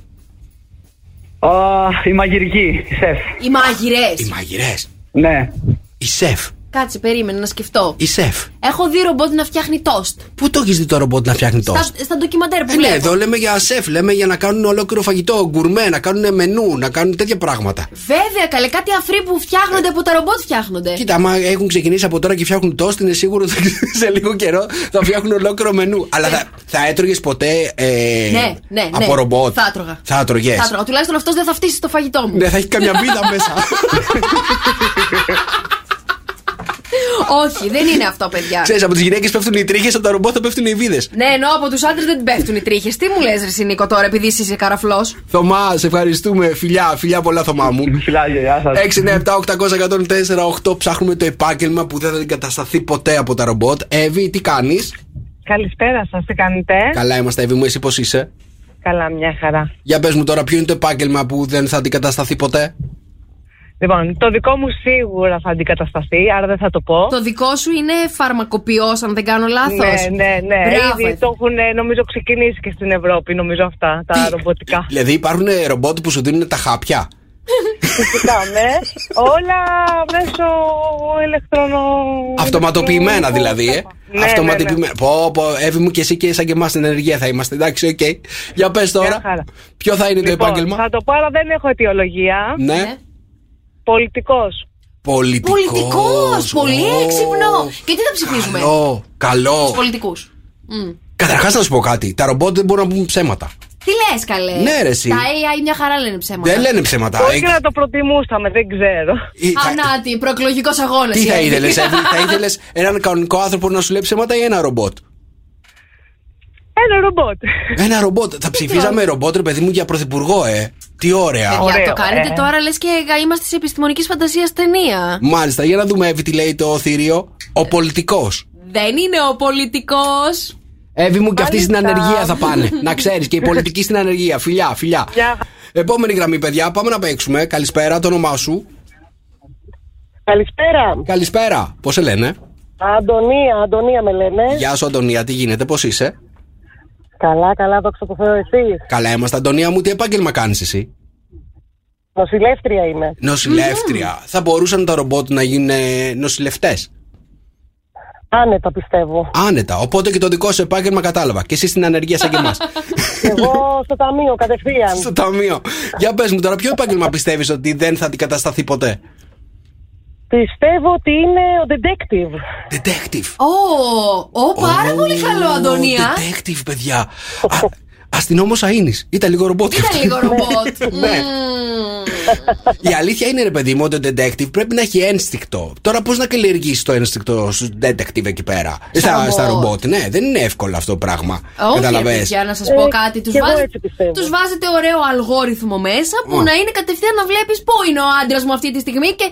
Η μαγειρική, η σεφ. Οι μάγειρε. Οι μαγειρές. Ναι. Η σεφ. Κάτσε, περίμενε να σκεφτώ. Η σεφ. Έχω δει ρομπότ να φτιάχνει τόστ. Πού το έχεις δει το ρομπότ να φτιάχνει Στα, τόστ. στα ντοκιμαντέρ που Ε, ναι, βλέπω. εδώ λέμε για σεφ, λέμε για να κάνουν ολόκληρο φαγητό, γκουρμέ, να κάνουν μενού, να κάνουν τέτοια πράγματα. Βέβαια, καλέ, κάτι αφρί που φτιάχνονται από τα ρομπότ φτιάχνονται. Κοίτα, άμα έχουν ξεκινήσει από τώρα και φτιάχνουν τόστ, είναι σίγουρο ότι σε λίγο καιρό θα φτιάχνουν ολόκληρο μενού. Αλλά θα, θα έτρωγες ποτέ ε, Ναι, ναι, ναι. από ρομπότ; Θα έτρωγα. Θα έτρωγες; Θα τρώω. Τουλάχιστον αυτός δεν θα φτύσει το φαγητό μου. Ναι, θα έχει καμιά βίδα μέσα. Όχι, δεν είναι αυτό, παιδιά. Ξέρεις, από τις γυναίκες πέφτουν οι τρίχες, από τα ρομπότ θα πέφτουν οι βίδες. Ναι, ενώ από τους άντρες δεν πέφτουν οι τρίχες. Τι μου λες, Ρε εσύ, Νίκο, τώρα, επειδή εσύ είσαι καραφλός; Θωμά, σε ευχαριστούμε. Φιλιά, φιλιά πολλά, Θωμά μου. Φιλάκια, γεια σας. 6, 9, 7, 800, 104, 8 ψάχνουμε το επάγγελμα που δεν θα αντικατασταθεί ποτέ από τα ρομπότ. Εύη, τι κάνεις; Καλησπέρα σας, τι κάνετε; Καλά είμαστε, Εύη μου, εσύ πώς είσαι; Καλά, μια χαρά. Για πες μου τώρα, ποιο είναι το επάγγελμα που δεν θα αντικατασταθεί ποτέ; Λοιπόν, το δικό μου σίγουρα θα αντικατασταθεί, άρα δεν θα το πω. Το δικό σου είναι φαρμακοποιός, αν δεν κάνω λάθος. Ναι, ναι, ναι. Μπράβο, Ήδη Εύη. το έχουν ε, νομίζω ξεκινήσει και στην Ευρώπη, νομίζω αυτά, τα Τι; ρομποτικά. Δηλαδή υπάρχουν ε, ρομπότ που σου δίνουν τα χάπια; Φυσικά, ναι. Όλα μέσω ηλεκτρονο... Αυτοματοποιημένα δηλαδή, ε. Ναι, Αυτοματοποιημένα. Πω, πω, Εύη μου και εσύ και σαν και εμάς στην ανεργία θα είμαστε. Εντάξει, οκ. Για πες τώρα. Μια χαρά. Ποιο θα είναι το Λοιπόν, επάγγελμα; θα το πω, αλλά δεν έχω αιτιολογία. Ναι. Ναι. Πολιτικός. Πολιτικός. Πολιτικό! Πολύ έξυπνο! Και τι θα ψηφίζουμε, Καλό. Καλό. πολιτικούς. Καταρχάς να σου πω κάτι. Τα ρομπότ δεν μπορούν να πούν ψέματα. Τι λες, καλέ; Ναι, ρε, εσύ. Τα AI μια χαρά λένε ψέματα. Δεν λένε ψέματα. Όχι Ε, και να το προτιμούσαμε, δεν ξέρω. ή θα- Ανάτι, προεκλογικός αγώνας. Τι θα ήθελες, θα ήθελε έναν κανονικό άνθρωπο να σου λέει ψέματα ή ένα ρομπότ; Ένα ρομπότ. Ένα ρομπότ. Θα ψηφίζαμε ρομπότ, ρε παιδί μου, για πρωθυπουργό, ε. Τι ωραία. Για Ωραίο, το κάνετε ε. τώρα, λες και είμαστε τη επιστημονικής φαντασίας ταινία. Μάλιστα, για να δούμε, Εύη, τι λέει το θηρίο. Ο πολιτικός. Δεν είναι ο πολιτικός. Εύη μου και αυτοί στην Μάλιστα. ανεργία θα πάνε. να ξέρεις, και οι πολιτικοί στην ανεργία. Φιλιά, φιλιά. Γεια. Επόμενη γραμμή, παιδιά, πάμε να παίξουμε. Καλησπέρα, το όνομά σου. Καλησπέρα. Καλησπέρα. Πώς σε λένε; Αντωνία, Αντωνία με λένε. Γεια σου, Αντωνία, τι γίνεται, πώς είσαι; Καλά, καλά, δόξα τω Θεώ, εσείς. Καλά είμαστε, Αντωνία μου, τι επάγγελμα κάνεις εσύ; Νοσηλεύτρια είμαι. Νοσηλεύτρια. Θα μπορούσαν τα ρομπότ να γίνουν νοσηλευτές; Άνετα πιστεύω. Άνετα. Οπότε και το δικό σου επάγγελμα κατάλαβα. Και εσύ στην ανεργία σαν και εμάς. Εγώ στο ταμείο κατευθείαν. Στο ταμείο. Για πες μου τώρα, ποιο επάγγελμα πιστεύεις ότι δεν θα αντικατασταθεί ποτέ; Πιστεύω ότι είναι ο detective. Detective. Ω, ω, πάρα Ω, πολύ καλό, Αντωνία. Detective, παιδιά. Αστυνόμος Αίνη. Ήταν λίγο ρομπότ. Ήταν λίγο ρομπότ. Ναι. Μμμ. Η αλήθεια είναι, ρε παιδί μου, ότι ο detective πρέπει να έχει ένστικτο. Τώρα, πώς να καλλιεργήσει το ένστικτο στου detective εκεί πέρα; Στα, ρομπότ. στα ρομπότ. Ναι, δεν είναι εύκολο αυτό το πράγμα. Όχι, Καταλαβες. για να σας πω Ε, κάτι. Τους κι εγώ βάζετε, έτσι πιστεύω. τους βάζετε ωραίο αλγόριθμο μέσα που Ω. να είναι κατευθείαν να βλέπεις πού είναι ο άντρας μου αυτή τη στιγμή και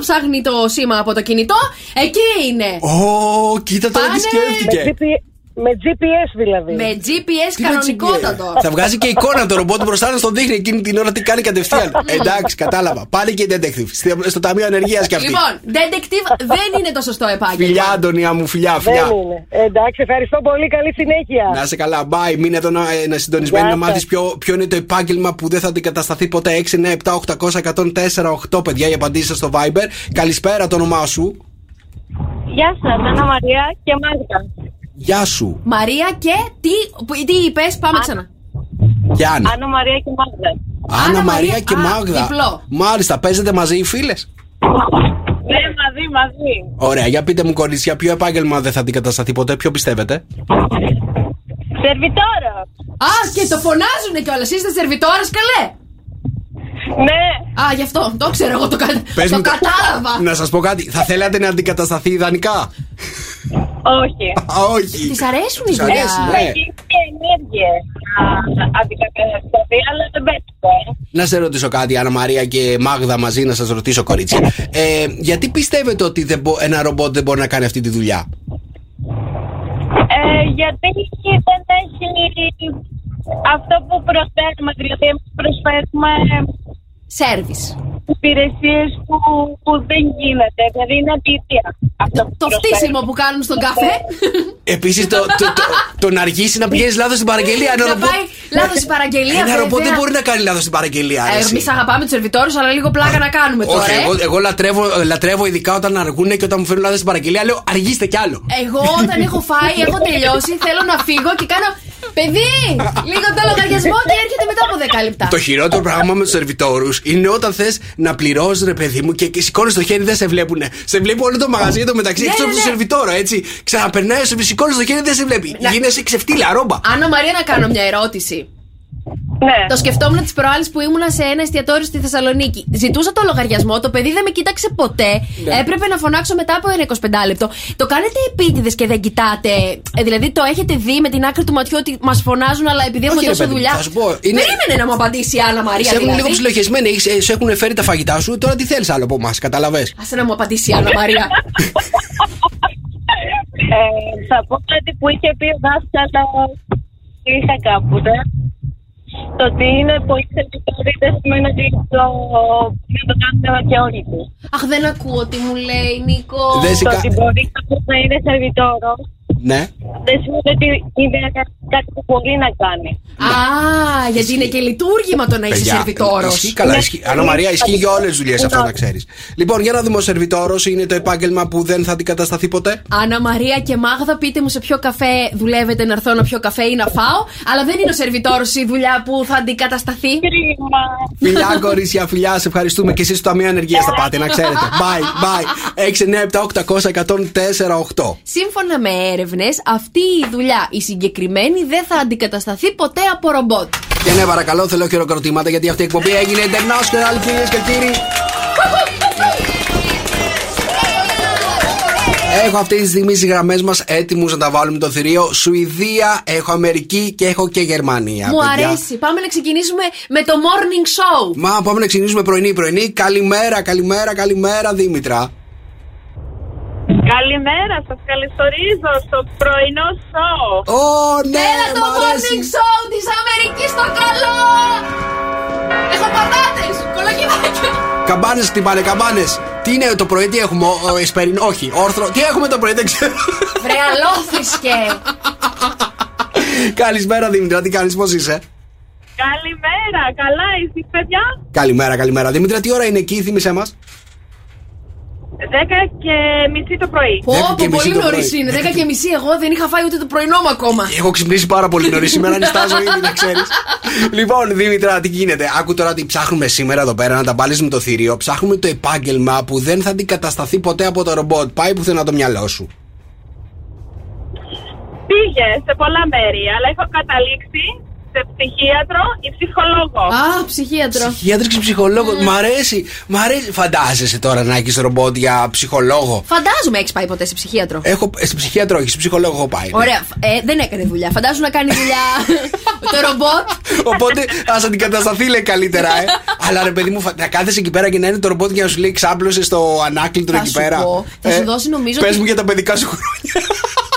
το, το, το, το, το, το, το, θα ψάχνει το σήμα από το κινητό. Εκεί είναι. Ω, κοίτα τώρα τι Πάνε- σκέφτηκε. Με, GPS, με GPS δηλαδή. Με GPS Τι με κανονικότατο. τσιγκέ. Θα βγάζει και εικόνα το ρομπότ μπροστά να στον δείχνει εκείνη την ώρα τι κάνει κατευθείαν. Εντάξει, κατάλαβα. Πάλι και η detective. Στο, στο Ταμείο Ανεργίας κι αυτή. Λοιπόν, detective δεν είναι το σωστό επάγγελμα. Φιλιά, Αντωνία μου, φιλιά, φιλιά. Δεν είναι. Εντάξει, ευχαριστώ πολύ. Καλή συνέχεια. Να είσαι καλά, bye. Μείνε εδώ να, να συντονισμένη Γεια να σας. μάθεις ποιο, ποιο είναι το επάγγελμα που δεν θα αντικατασταθεί ποτέ. 6, 9, 7, 800, 104, 8 παιδιά οι απαντήσεις στο Viber. Καλησπέρα το όνομά σου. Γεια σας, Ανna Μαρία και Μάγδα. Γεια σου. Μαρία και τι, που- τι είπες, πάμε ξανά. Και Άννα. Άννα Μαρία και Μάγδα. Άννα Άννα Μαρία Μαρία, και α, Μάγδα. διπλό. Μάλιστα, παίζετε μαζί οι φίλες; Ναι, μαζί, μαζί. Ωραία, για πείτε μου κορίτσια, ποιο επάγγελμα δεν θα αντικατασταθεί ποτέ, ποιο πιστεύετε; Σερβιτόρα. Α, και το φωνάζουν κιόλας. Είστε σερβιτόρα, καλέ. Ναι. Α, γι' αυτό. Το ξέρω εγώ, το, κα... Πες το μου το- κατάλαβα. Να σας πω κάτι, θα θέλατε να αντικατασταθεί ιδανικά; Όχι. Α, όχι. Της αρέσουν οι Της δουλειάς. αρέσει, Έχουμε ναι. γίνει και ενέργειες να αντικατασταθεί, αλλά δεν πέτυχε. Να σε ρωτήσω κάτι, Άννα Μαρία και Μάγδα μαζί, να σας ρωτήσω, κορίτσια. Ε, γιατί πιστεύετε ότι δεν μπο- ένα ρομπότ δεν μπορεί να κάνει αυτή τη δουλειά; Ε, γιατί δεν έχει αυτό που προσφέρουμε, δηλαδή εμείς προσφέρουμε Σέρβις. υπηρεσίες που, που δεν γίνεται, δηλαδή είναι αντίθεια. Αυτό που Το προσφέρουμε. φτύσιμο που κάνουν στον καφέ. Επίσης, το, το, το, το να αργήσει να πηγαίνεις λάθος στην παραγγελία. Ένα Να ρομπότ, πάει λάθος η παραγγελία. ένα ρομπότ δεν βέβαια. μπορεί να κάνει λάθος στην παραγγελία. ρε, εσύ. Εμείς αγαπάμε τους σερβιτόρους, αλλά λίγο πλάκα να κάνουμε τώρα. Όχι, ε. εγώ, εγώ λατρεύω, λατρεύω ειδικά όταν αργούν και όταν μου φέρνουν λάθος στην παραγγελία. Λέω αργήστε κι άλλο. Εγώ όταν έχω φάει, έχω τελειώσει, θέλω να φύγω και κάνω. Παιδί! Λίγο το λογαριασμό και έρχεται μετά από 10 λεπτά. Το χειρότερο πράγμα με τους σερβιτόρους είναι όταν θες να πληρώσεις, ρε παιδί μου, και, και σηκώνεις το χέρι, δεν σε βλέπουνε. Σε βλέπει όλο το μαγαζί το μεταξύ, Ναι, εκτό ναι, από το ναι. σερβιτόρο, έτσι. Ξαναπερνάει, σε σηκώνεις το χέρι, δεν σε βλέπει. Να- Γίνεσαι ξεφτύλα, ρόμπα. Άννα Μαρία, να κάνω μια ερώτηση. Ναι. Το σκεφτόμουν τις προάλλες που ήμουνα σε ένα εστιατόριο στη Θεσσαλονίκη. Ζητούσα το λογαριασμό, το παιδί δεν με κοίταξε ποτέ. Ναι. Έπρεπε να φωνάξω μετά από ένα 25 λεπτό. Το κάνετε επίτηδες και δεν κοιτάτε. Ε, δηλαδή το έχετε δει με την άκρη του ματιού ότι μας φωνάζουν, αλλά επειδή έχουμε Όχι, ρε τόσο παιδί μου, δουλειά. θα σου πω, είναι- Περίμενε να μου απαντήσει η Άννα Μαρία. Σε έχουν δηλαδή. λίγο ψιλοχεσμένοι, έχεις- ε, σου έχουν φέρει τα φαγητά σου, τώρα τι θέλεις άλλο από εμάς, καταλαβέ. Άσε να μου απαντήσει η Άννα Μαρία. Ε, θα πω κάτι που είχε πει ο δάσκαλο είχα κάποτε. Το ότι είναι πολύ σερβιτόροι δεν σημαίνει ότι το, δεν το κάνουν και όλοι του. Αχ, δεν ακούω τι μου λέει, Νίκο. Δεν σε Το κα- ότι μπορεί κάποιος να είναι σερβιτόρος Ναι. δεν σημαίνει ότι είναι κάτι που μπορεί να κάνει. Α, γιατί είναι και λειτουργήμα το να είσαι Παιδιά, σερβιτόρος. Ισχύει καλά. Ναι. Ισχύει. Ανna Μαρία, ισχύει για όλες τις δουλειές αυτό να ξέρεις. Λοιπόν, για να δούμε ο σερβιτόρος είναι το επάγγελμα που δεν θα αντικατασταθεί ποτέ. Άννα Μαρία και Μάγδα, πείτε μου σε ποιο καφέ δουλεύετε να έρθω να πιω καφέ ή να φάω. Αλλά δεν είναι ο σερβιτόρος η δουλειά που θα αντικατασταθεί. Κρίμα. Φιλιά, κορίτσια, φιλιά, σε ευχαριστούμε και εσείς στο Ταμείο Ανεργία θα πάτε, να ξέρετε. Bye, bye. 6, 9, 7, 800, 104, 8. Σύμφωνα με έρευνες, αυτή η δουλειά, η συγκεκριμένη, δεν θα αντικατασταθεί ποτέ από ρομπότ. Και ναι, παρακαλώ, θέλω χειροκροτήματα γιατί αυτή η εκπομπή έγινε international, κυρίε και κύριοι. Έχω αυτή τη στιγμή στι γραμμές μας έτοιμους να τα βάλουμε το θηρίο. Σουηδία, έχω Αμερική και έχω και Γερμανία. Μου παιδιά. αρέσει. Πάμε να ξεκινήσουμε με το morning show. Μα πάμε να ξεκινήσουμε πρωινή-πρωινή. Καλημέρα, καλημέρα, καλημέρα, Δήμητρα. Καλημέρα, σας καλωσορίζω στο πρωινό σοου. Ω, ναι, Έλα το μ' αρέσει. morning show της Αμερικής στο καλό! Έχω πατάτες! Κολοκυβάκια! Καμπάνες χτυπάνε, καμπάνες. Τι είναι το πρωί, τι έχουμε, ο, ο εσπερινό, όχι, όρθρο. Τι έχουμε το πρωί, δεν ξέρω. Βρε αλόθρισκε! Καλησπέρα, Δήμητρα, τι κάνεις, πώς είσαι; Καλημέρα, καλά εσείς παιδιά; Καλημέρα, καλημέρα. Δήμητρα, τι ώρα είναι εκεί, θύμισε μας. Και μισή το πρωί. Πω, Δέκα και πω, μισή πολύ το νωρίς πρωί. είναι. 10 και μισή. Εγώ δεν είχα φάει ούτε το πρωινό μου ακόμα. Έχω ξυπνήσει πάρα πολύ νωρίς σήμερα, νιστάζω ήδη, να ξέρεις. λοιπόν, Δήμητρα, τι γίνεται; Άκου τώρα τι ψάχνουμε σήμερα εδώ πέρα να τα βάλεις με το θηρίο. Ψάχνουμε το επάγγελμα που δεν θα αντικατασταθεί ποτέ από το ρομπότ. Πάει πουθενά το μυαλό σου. Πήγε σε πολλά μέρη, αλλά έχω καταλήξει σε ψυχίατρο ή ψυχολόγο; Α, ψυχίατρο. Ψυχίατρος και ψυχολόγο. Μ' αρέσει. Μ' αρέσει. Φαντάζεσαι τώρα να έχεις ρομπότ για ψυχολόγο; Φαντάζομαι έχεις πάει ποτέ σε ψυχίατρο. Έχω, ε, σε ψυχίατρο, όχι, σε ψυχολόγο έχω πάει. ναι. Ωραία. Ε, δεν έκανε δουλειά. Φαντάζομαι να κάνει δουλειά το ρομπότ. Οπότε ας αντικατασταθεί λέει καλύτερα, ε. Αλλά ρε παιδί μου, φα- να κάθεσαι εκεί πέρα και να είναι το ρομπότ και να σου λέει ξάπλωσες στο ανάκλητο Θα εκεί σου πέρα. Ε, πω, θα σου δώσει, νομίζω, Πες ότι- μου για τα παιδικά σου χρόνια.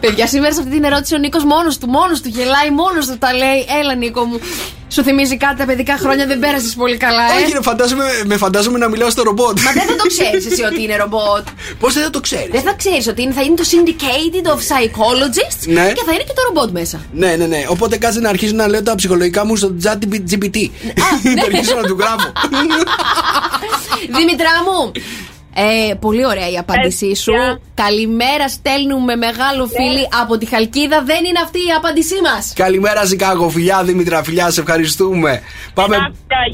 Παιδιά, σήμερα σε αυτή την ερώτηση ο Νίκος μόνος του, μόνος του γελάει, μόνος του τα λέει. Έλα, Νίκο μου. Σου θυμίζει κάτι τα παιδικά χρόνια, δεν πέρασες πολύ καλά, ε; Όχι, ρε, φαντάζομαι, με φαντάζομαι να μιλάω στο ρομπότ. Μα δεν θα το ξέρεις εσύ ότι είναι ρομπότ. Πώς δεν θα το ξέρεις; Δεν θα ξέρεις ότι είναι, θα είναι το Syndicated of Psychologists Ναι. και θα είναι και το ρομπότ μέσα. Ναι, ναι, ναι. Οπότε κάτσε να αρχίσω να λέω τα ψυχολογικά μου στο chat GPT. ναι. Να αρχίσω να του γράφω. Δημητρά μου, ε, πολύ ωραία η απάντησή σου. Παιδιά. Καλημέρα, στέλνουμε μεγάλο φίλι από τη Χαλκίδα. Δεν είναι αυτή η απάντησή μας. Καλημέρα, Ζικάγο. Φιλιά, Δήμητρα, φιλιά, σε ευχαριστούμε. Πάμε.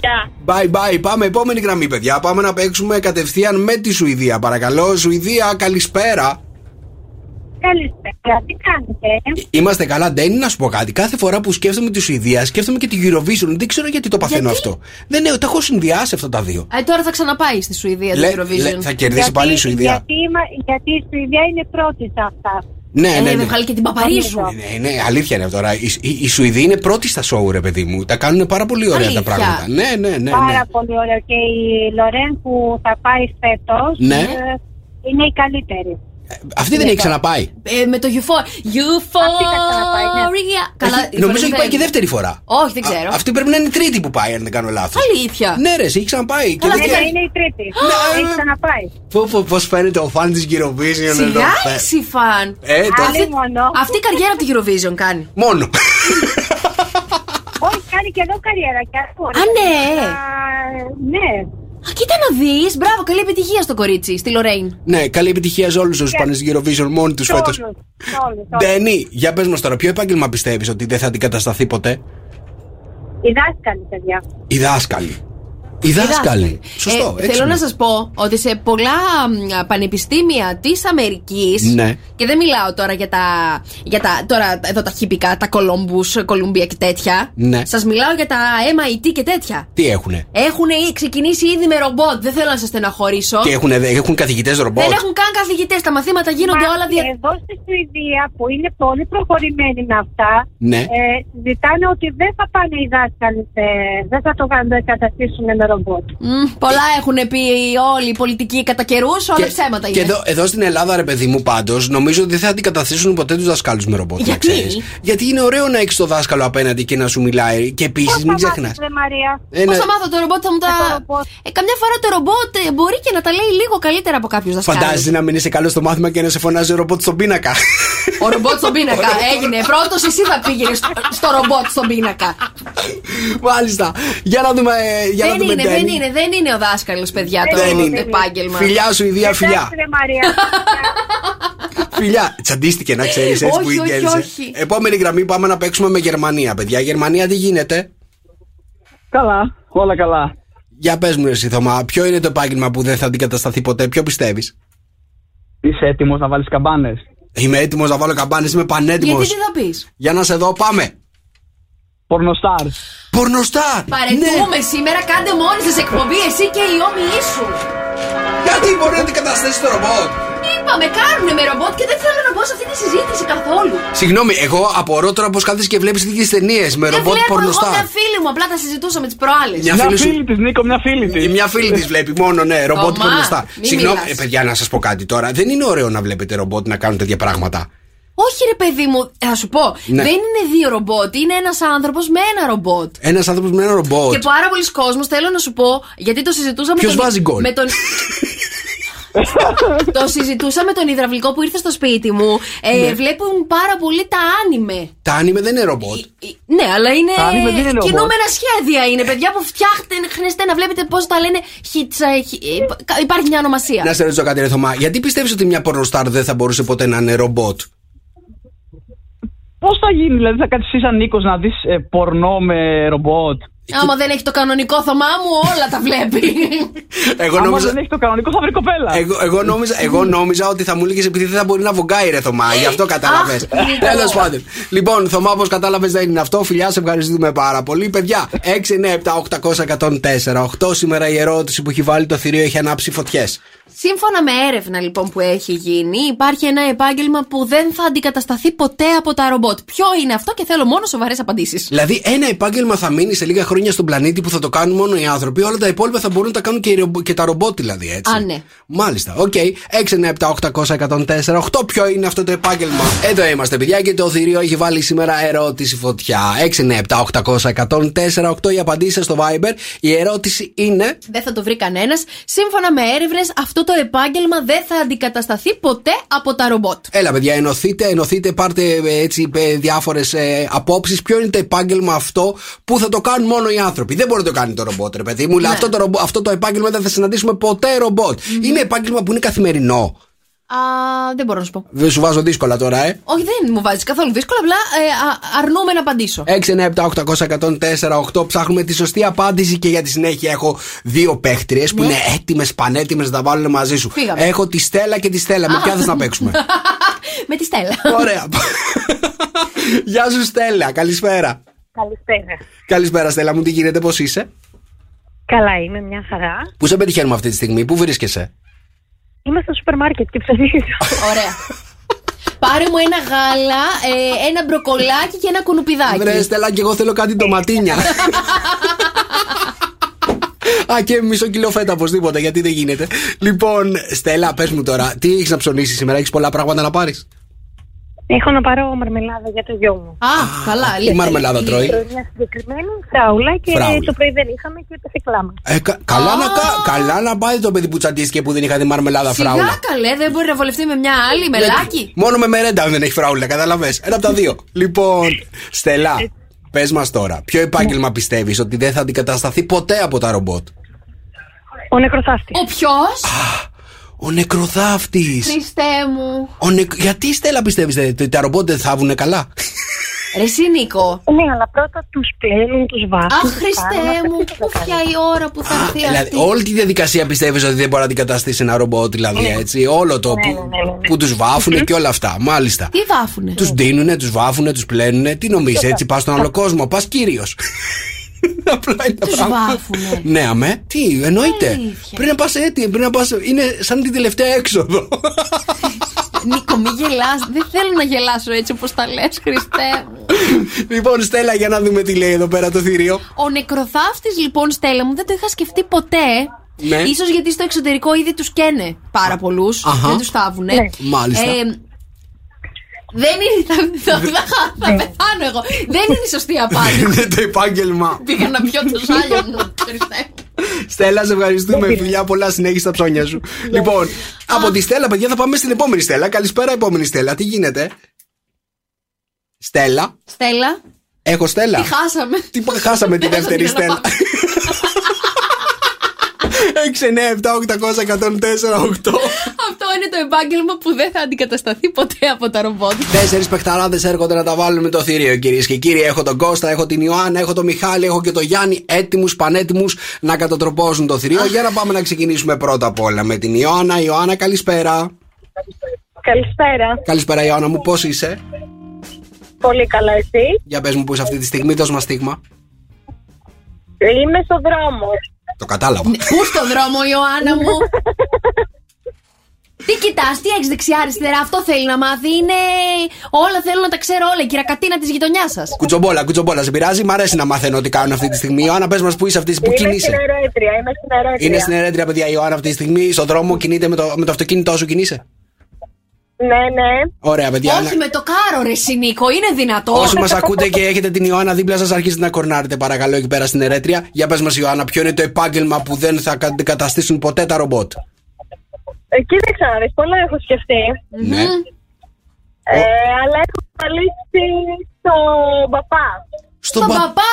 Γεια. Bye bye. Πάμε επόμενη γραμμή, παιδιά. Πάμε να παίξουμε κατευθείαν με τη Σουηδία. Παρακαλώ, Σουηδία, καλησπέρα. Καλησπέρα, τι κάνετε; Είμαστε καλά, Ντένι, να σου πω κάτι. Κάθε φορά που σκέφτομαι τη Σουηδία, σκέφτομαι και τη Eurovision. Δεν ξέρω γιατί το παθαίνω Γιατί; αυτό. Δεν ναι, τα έχω συνδυάσει αυτά τα δύο. Ε, τώρα θα ξαναπάει στη Σουηδία το Λέ- Eurovision. λέ- θα κερδίσει πάλι η Σουηδία. Γιατί, είμα- γιατί η Σουηδία είναι πρώτη σε αυτά. Ναι, Ε, ναι, ναι. με βγάλει και την παπαρίζου. Ναι, ναι, αλήθεια είναι αυτό τώρα. Η, η, η Σουηδοί είναι πρώτη στα σοου, ρε παιδί μου. Τα κάνουν πάρα πολύ ωραία Αλήθεια. τα πράγματα. Ναι, ναι, ναι. ναι. Πάρα πολύ ωραίο. Και η Λορέν που θα πάει φέτος Ναι. είναι η καλύτερη. Αυτή δεν έχει ξαναπάει. Ε, με το Euphoria. Αυτή θα ξαναπάει, ναι. Euphoria. Καλά, Έχει- νομίζω έχει πάει και δεν- δεύτερη φορά. Όχι, δεν ξέρω. Α, αυτή πρέπει να είναι η τρίτη που πάει, αν δεν κάνω λάθος. Αλήθεια. Ναι, ρε, εσύ έχει ξαναπάει. Και Καλά, δεν Ναι, τι ξέρω- ναι, είναι η τρίτη. Ναι, Έχει ε, ξαναπάει. Πω, πω, πώς φαίνεται ο φαν της Eurovision εδώ. Σιγά Ε, εσύ φαν. Ε, το... Άλλη μόνο. Αυτή η καριέρα από τη Eurovision κάνει. Μόνο. Όχι, κάνει και εδώ καριέρα. Και αυτό. Α, ναι. Α, Ναι. Α, κοίτα να δεις. Μπράβο, καλή επιτυχία στο κορίτσι, στη Λορέιν. ναι, καλή επιτυχία σε όλους όσους πάνε στη Eurovision μόνοι τους Σε φέτος. όλους, σε όλους, σε όλους. Ντένι, για πες μας τώρα, ποιο επάγγελμα πιστεύεις ότι δεν θα αντικατασταθεί ποτέ; Οι δάσκαλοι, παιδιά. Οι δάσκαλοι. Οι δάσκαλοι. Σωστό. Ε, έξυπνο. θέλω να σας πω ότι σε πολλά μ, πανεπιστήμια της Αμερικής. Ναι. Και δεν μιλάω τώρα για τα. Για τα τώρα εδώ τα χυπικά, τα Columbus, Κολουμπία και τέτοια. Ναι. Σας μιλάω για τα MIT και τέτοια. Τι έχουνε; Έχουν ξεκινήσει ήδη με ρομπότ. Δεν θέλω να σας στεναχωρήσω. Και έχουνε, έχουν καθηγητές ρομπότ; Δεν έχουν καν καθηγητές. Τα μαθήματα γίνονται Μα όλα δια. Εδώ στη Σουηδία που είναι πολύ προχωρημένοι με αυτά, Ναι. ε, ζητάνε ότι δεν θα πάνε οι δάσκαλοι, σε, δεν θα το καταστήσουν με ρομπότ. Μμ, πολλά έχουν πει όλοι οι πολιτικοί κατά καιρούς. Όλα ψέματα και είναι. εδώ, εδώ στην Ελλάδα, ρε παιδί μου, πάντως, νομίζω ότι δεν θα αντικαταστήσουν ποτέ τους δασκάλους με ρομπότ. να Γιατί; ξέρεις. Γιατί είναι ωραίο να έχεις το δάσκαλο απέναντι και να σου μιλάει. Και επίσης, μην ξεχνάς. Ρε Μαρία; Πώ θα μάθω το ρομπότ, θα μου τα. το ρομπότ. Ε, καμιά φορά το ρομπότ ε, μπορεί και να τα λέει λίγο καλύτερα από κάποιους δασκάλους. Φαντάζεσαι να μην είσαι καλό στο μάθημα και να σε φωνάζει ο ρομπότ στον πίνακα. Ο ρομπότ στον πίνακα έγινε. Πρώτος εσύ θα πήγαινες στο, στο ρομπότ στον πίνακα. Μάλιστα. Για να δούμε. ε, Για δεν να δούμε είναι, Ντένι. δεν είναι, δεν είναι ο δάσκαλος, παιδιά, το Δεν είναι. επάγγελμα. Φιλιά σου, ιδία φιλιά. Εντάξει, ρε Μαρία. Φιλιά. Τσαντίστηκε να ξέρεις έτσι Όχι, που όχι, γέλασε. όχι. Επόμενη γραμμή πάμε να παίξουμε με Γερμανία, παιδιά. Γερμανία τι γίνεται; Καλά, όλα καλά. Για πες μου, εσύ Θωμά, ποιο είναι το επάγγελμα που δεν θα αντικατασταθεί ποτέ, ποιο πιστεύεις; Είσαι έτοιμος να βάλεις καμπάνες; Είμαι έτοιμος να βάλω καμπάνες, είμαι πανέτοιμος. Γιατί τι θα πεις; Για να σε δω, πάμε. Πορνοστάρ. Πορνοστάρ! Παρετούμε σήμερα, κάντε μόνοι σας εκπομπή, εσύ και οι όμοιοι σου. Γιατί μπορεί να αντικαταστήσει το ρομπότ; Είπαμε, κάνουν με ρομπότ και δεν θέλω να μπω σε αυτή τη συζήτηση καθόλου. Συγγνώμη, εγώ απορώ τώρα πώ κάθεσαι και βλέπεις τέτοιες ταινίες με Δεν ρομπότ βλέπω εγώ πορνοστάρ. μια φίλη μου, απλά τα συζητούσαμε τις προάλλες. Μια Μια φίλη σου- φίλη της, Νίκο, μια φίλη της. Η μια φίλη της βλέπει μόνο, ναι, ρομπότ Θωμά, πορνοστάρ. μη Συγγνώμη, μιλάς. ε, παιδιά, να σας πω κάτι τώρα. Δεν είναι ωραίο να βλέπετε ρομπότ να κάνουν τέτοια πράγματα. Όχι, ρε παιδί μου, θα σου πω. Ναι. Δεν είναι δύο ρομπότ, είναι ένας άνθρωπος με ένα ρομπότ. Ένας άνθρωπος με ένα ρομπότ. Και πάρα πολλοί κόσμος θέλω να σου πω, γιατί το συζητούσαμε Ποιος τον- βάζει γκολ; Με τον... Το συζητούσα με τον υδραυλικό που ήρθε στο σπίτι μου. Ε, Ναι. Βλέπουν πάρα πολύ τα άνιμε. Τα άνιμε δεν είναι ρομπότ. Ναι, αλλά είναι Τα άνιμε δεν είναι ρομπότ. κινούμενα σχέδια. Είναι παιδιά που φτιάχνετε να βλέπετε πώς τα λένε. Χιτσα, χι- ε, υπά- Υπάρχει μια ονομασία. Να σε ρωτήσω κάτι, ρε Θωμά. Γιατί πιστεύεις ότι μια πορνοστάρ δεν θα μπορούσε ποτέ να είναι ρομπότ; Πώς θα γίνει, δηλαδή θα κάτσει σαν Νίκος να δεις πορνό με ρομπότ; Άμα δεν έχει το κανονικό θωμά μου, όλα τα βλέπει. Εγώ Άμα νόμιζα- δεν έχει το κανονικό, θα βρει κοπέλα. Εγώ, εγώ, νόμιζα, εγώ νόμιζα ότι θα μου έλεγες επειδή δεν θα μπορεί να βογκάει ρε Θωμά. Γι' αυτό κατάλαβες. Αχ, Τέλος πάντων. Λοιπόν, Θωμά, όπως κατάλαβες δεν είναι αυτό. Φιλιά, σε ευχαριστούμε πάρα πολύ. Παιδιά, 6, 9, 7, 800, 104. 8 σήμερα η ερώτηση που έχει βάλει το θηρίο έχει ανάψει φωτιές. Σύμφωνα με έρευνα λοιπόν που έχει γίνει, υπάρχει ένα επάγγελμα που δεν θα αντικατασταθεί ποτέ από τα ρομπότ. Ποιο είναι αυτό και θέλω μόνο σοβαρές απαντήσεις. Δηλαδή, ένα επάγγελμα θα μείνει σε λίγα χρόνια στον πλανήτη που θα το κάνουν μόνο οι άνθρωποι. Όλα τα υπόλοιπα θα μπορούν να τα κάνουν και, οι ρομπο- και τα ρομπότ, δηλαδή, έτσι. Α, ναι. Μάλιστα. Οκ. 6, 9, 7, 800, 104. 8. Ποιο είναι αυτό το επάγγελμα. Εδώ είμαστε, παιδιά, και το θηρίο έχει βάλει σήμερα ερώτηση φωτιά. 6, 9, 7, 800, 104. 8 οι απαντήσεις στο Viber. Η ερώτηση είναι. Δεν θα το βρει κανένας. Σύμφωνα με έρευνες, αυτό το επάγγελμα δεν θα αντικατασταθεί ποτέ από τα ρομπότ. Έλα, παιδιά, ενωθείτε, ενωθείτε, πάρτε ε, έτσι διάφορες απόψεις. Ποιο είναι το επάγγελμα αυτό που θα το κάνουν μόνο οι άνθρωποι. Δεν μπορεί να το κάνει το ρομπότ, ρε παιδί μου. Ναι. Αυτό, το ρομπο- αυτό το επάγγελμα δεν θα συναντήσουμε ποτέ ρομπότ. Είναι επάγγελμα που είναι καθημερινό. Α, δεν μπορώ να σου πω. Δεν σου βάζω δύσκολα τώρα, ε. Όχι, δεν μου βάζεις καθόλου δύσκολα, απλά ε, α- αρνούμαι να απαντήσω. 6, 9, 7, 800, 104, 8. Ψάχνουμε τη σωστή απάντηση και για τη συνέχεια έχω δύο παίχτριες που είναι έτοιμες, πανέτοιμες να τα βάλουν μαζί σου. Ναι. Φύγαμε. Έχω τη Στέλλα και τη Στέλλα. Με Α. ποια θες να παίξουμε; με τη Στέλλα. Ωραία. Γεια σου, Στέλλα. Καλησπέρα. Καλησπέρα. Καλησπέρα, Στέλλα μου. Τι γίνεται, πώς είσαι; Καλά είμαι, μια χαρά. Πού σε πετυχαίνουμε αυτή τη στιγμή, πού βρίσκεσαι; Είμαι στο σούπερ μάρκετ και ψωνίζω. Ωραία. Πάρε μου ένα γάλα, ε, ένα μπροκολάκι και ένα κουνουπιδάκι. Βρε, Στέλλα, και εγώ θέλω κάτι ντοματίνια. Α, και μισό κιλό φέτα οπωσδήποτε, γιατί δεν γίνεται. Λοιπόν, Στέλλα, πες μου τώρα, τι έχεις να ψωνίσεις σήμερα, έχεις πολλά πράγματα να πάρεις; Έχω να πάρω μαρμελάδα για το γιο μου. Α, καλά. Τι μαρμελάδα τρώει; Μια συγκεκριμένη φράουλα και Φράουλα. το πρωί δεν είχαμε και έπεσε κλάμα. Ε, κα- καλά, να, κα- καλά να πάει το παιδί που τσαντίστηκε που δεν είχα τη μαρμελάδα Σιγά φράουλα. καλέ, δεν μπορεί να βολευτεί με μια άλλη, μελάκι. Μόνο με μερέντα δεν έχει φράουλα, καταλαβες. Ένα από τα δύο. λοιπόν, Στέλλα, πες μας τώρα, ποιο επάγγελμα πιστεύεις ότι δεν θα αντικατασταθεί ποτέ από τα ρομπότ; Ο νεκροθάφτη. Ο ποιος; Ο νεκροθάφτης. Χριστέ μου. Ο νεκ... Γιατί Στέλλα πιστεύεις ότι τα ρομπότ δεν θα βγουν καλά; Ρε εσύ, Νίκο. Ναι, αλλά πρώτα τους πλένουν, τους βάφουν. Αχ, τους Χριστέ κάνουν, μου, αυτό πού τι θα πια η ώρα που θα έρθει Δηλαδή, αυτή; όλη τη διαδικασία πιστεύεις ότι δεν μπορεί να αντικαταστήσει ένα ρομπότ, δηλαδή έτσι. Όλο το Ναι, που, ναι, ναι, ναι, ναι. που τους βάφουν και όλα αυτά. Μάλιστα. Τι βάφουνε; Τους δίνουνε, τους βάφουνε, τους πλένουνε. Τι νομίζεις, έτσι πας στον άλλο κόσμο. Πας κύριος. Τους βάφουνε. Ναι, αμέ. Τι, εννοείται. Αλήθεια. Πριν να πας έτσι, πριν να πα. Είναι σαν την τελευταία έξοδο. Νίκο, μη γελάς. Δεν θέλω να γελάσω έτσι όπως τα λες, Χριστέ μου. λοιπόν, Στέλλα, για να δούμε τι λέει εδώ πέρα το θηρίο. Ο νεκροθάφτης λοιπόν, Στέλλα μου, δεν το είχα σκεφτεί ποτέ. Ναι. Ίσως γιατί στο εξωτερικό ήδη τους καίνε πάρα πολλούς. Αχα. Δεν τους θάβουνε. Ναι. Μάλιστα. Δεν είναι. Θα, θα, θα, θα πεθάνω εγώ. Δεν είναι η σωστή απάντηση. Είναι το επάγγελμα. Πήγα να πιω το σάλιο μου, Χριστέ μου. Στέλλα, σε ευχαριστούμε. Φιλιά, πολλά συνέχιση τα ψώνια σου. λοιπόν, από τη Στέλλα, παιδιά, θα πάμε στην επόμενη Στέλλα. Καλησπέρα, επόμενη Στέλλα. Τι γίνεται, Στέλλα. Στέλλα, Έχω Στέλλα. τι χάσαμε; Τι πα- χάσαμε τη δεύτερη Στέλλα. 6, 9, 7, 800, 104, 8. Αυτό είναι το επάγγελμα που δεν θα αντικατασταθεί ποτέ από τα ρομπότ. Τέσσερις παιχταράδες έρχονται να τα βάλουν με το θηρίο, κυρίες και κύριοι. Έχω τον Κώστα, έχω την Ιωάννα, έχω τον Μιχάλη, έχω και τον Γιάννη. Έτοιμους, πανέτοιμους να κατατροπώσουν το θηρίο. Για να πάμε να ξεκινήσουμε πρώτα απ' όλα με την Ιωάννα. Ιωάννα, καλησπέρα. Καλησπέρα. Καλησπέρα, Ιωάννα μου, πώς είσαι; Πολύ καλά, εσύ; Για πες μου που είσαι αυτή τη στιγμή, δώσ' μας στίγμα. Είμαι στο δρόμο. Το κατάλαβα. Πού στο δρόμο, Ιωάννα μου; Τι κοιτάς, τι έχεις δεξιά αριστερά, αυτό θέλει να μάθει. Είναι. Όλα θέλω να τα ξέρω όλα. Η κυρακατίνα της γειτονιάς σας. Κουτσομπόλα, κουτσομπόλα, σε πειράζει; Μ' αρέσει να μαθαίνω τι κάνουν αυτή τη στιγμή. Ιωάννα, πες μας που είσαι αυτή, που είμαι κινείσαι; στην ερέτρια, είμαι στην ερέτρια. Είναι στην ερέτρια, παιδιά, η Ιωάννα αυτή τη στιγμή. Στον δρόμο κινείται με το, με το αυτοκίνητό σου, κινείσαι; Ναι, ναι. Ωραία, παιδιά. Όχι με το κάρο, ρε εσύ, Νίκο, είναι δυνατό. Όσοι μας ακούτε και έχετε την Ιωάννα δίπλα σας, αρχίστε να κορνάρετε παρακαλώ εκεί πέρα στην ερέτρια. Για πες μας, Ιωάννα, ποιο είναι το επάγγελμα που δεν θα αντικαταστήσουν ποτέ τα ρομπότ; Ε, κοίταξε να δεις, πολλά έχω σκεφτεί. Ναι. Ε, αλλά έχω παλίσει στον παπά. Στον Στον πα- παπά!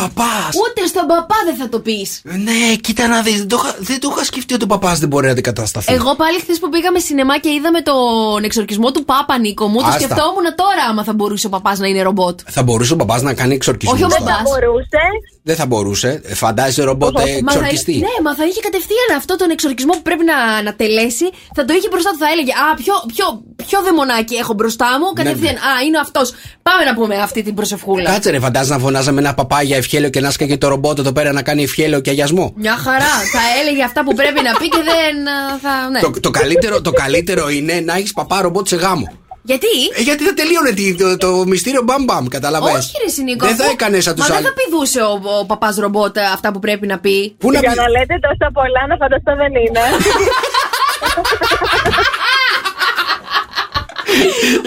Παπάς. Ούτε στον παπά δεν θα το πεις. Ναι, κοίτα να δεις. Δεν, το είχα- δεν το είχα σκεφτεί ότι ο παπάς δεν μπορεί να αντικατασταθεί. Εγώ πάλι χθες που πήγαμε σινεμά και είδαμε τον εξορκισμό του Πάπα Νίκο μου, το Άστα. σκεφτόμουν τώρα άμα θα μπορούσε ο παπάς να είναι ρομπότ. Θα μπορούσε ο παπάς να κάνει εξορκισμό. Όχι ο Δεν παπάς. θα μπορούσε. Δεν θα μπορούσε. Ε, Φαντάζεσαι ρομπότ ε, Μα θα, εξορκιστή. ναι, μα θα είχε κατευθείαν αυτό τον εξορκισμό που πρέπει να, να τελέσει. Θα το είχε μπροστά του, θα έλεγε Α, ποιο, ποιο, ποιο δαιμονάκι έχω μπροστά μου. Κατευθείαν. Α, είναι αυτός. Πάμε να πούμε αυτή την προσευχούλα. Κάτσε ρε, φαντάζεσαι να φωνάζαμε ένα παπά για ευχέλιο και να σκάγε το ρομπότ εδώ πέρα να κάνει ευχέλιο και αγιασμό. Μια χαρά. θα έλεγε αυτά που πρέπει να πει και δεν α, θα. Ναι. Το, το, καλύτερο, το καλύτερο είναι να έχεις παπά ρομπότ σε γάμο. Γιατί; Ε, γιατί θα τελείωνε τι- το, το μυστήριο μπαμ μπαμ, καταλαβαίνεις. Όχι, ρε Σινίκο. Δεν θα αφού- έκανες σαν τους Μα δεν άλλους. θα πηδούσε ο, ο παπάς ρομπότ ε, αυτά που πρέπει να πει. Πού να Για πει; να λέτε τόσα πολλά, να φανταστώ δεν είναι.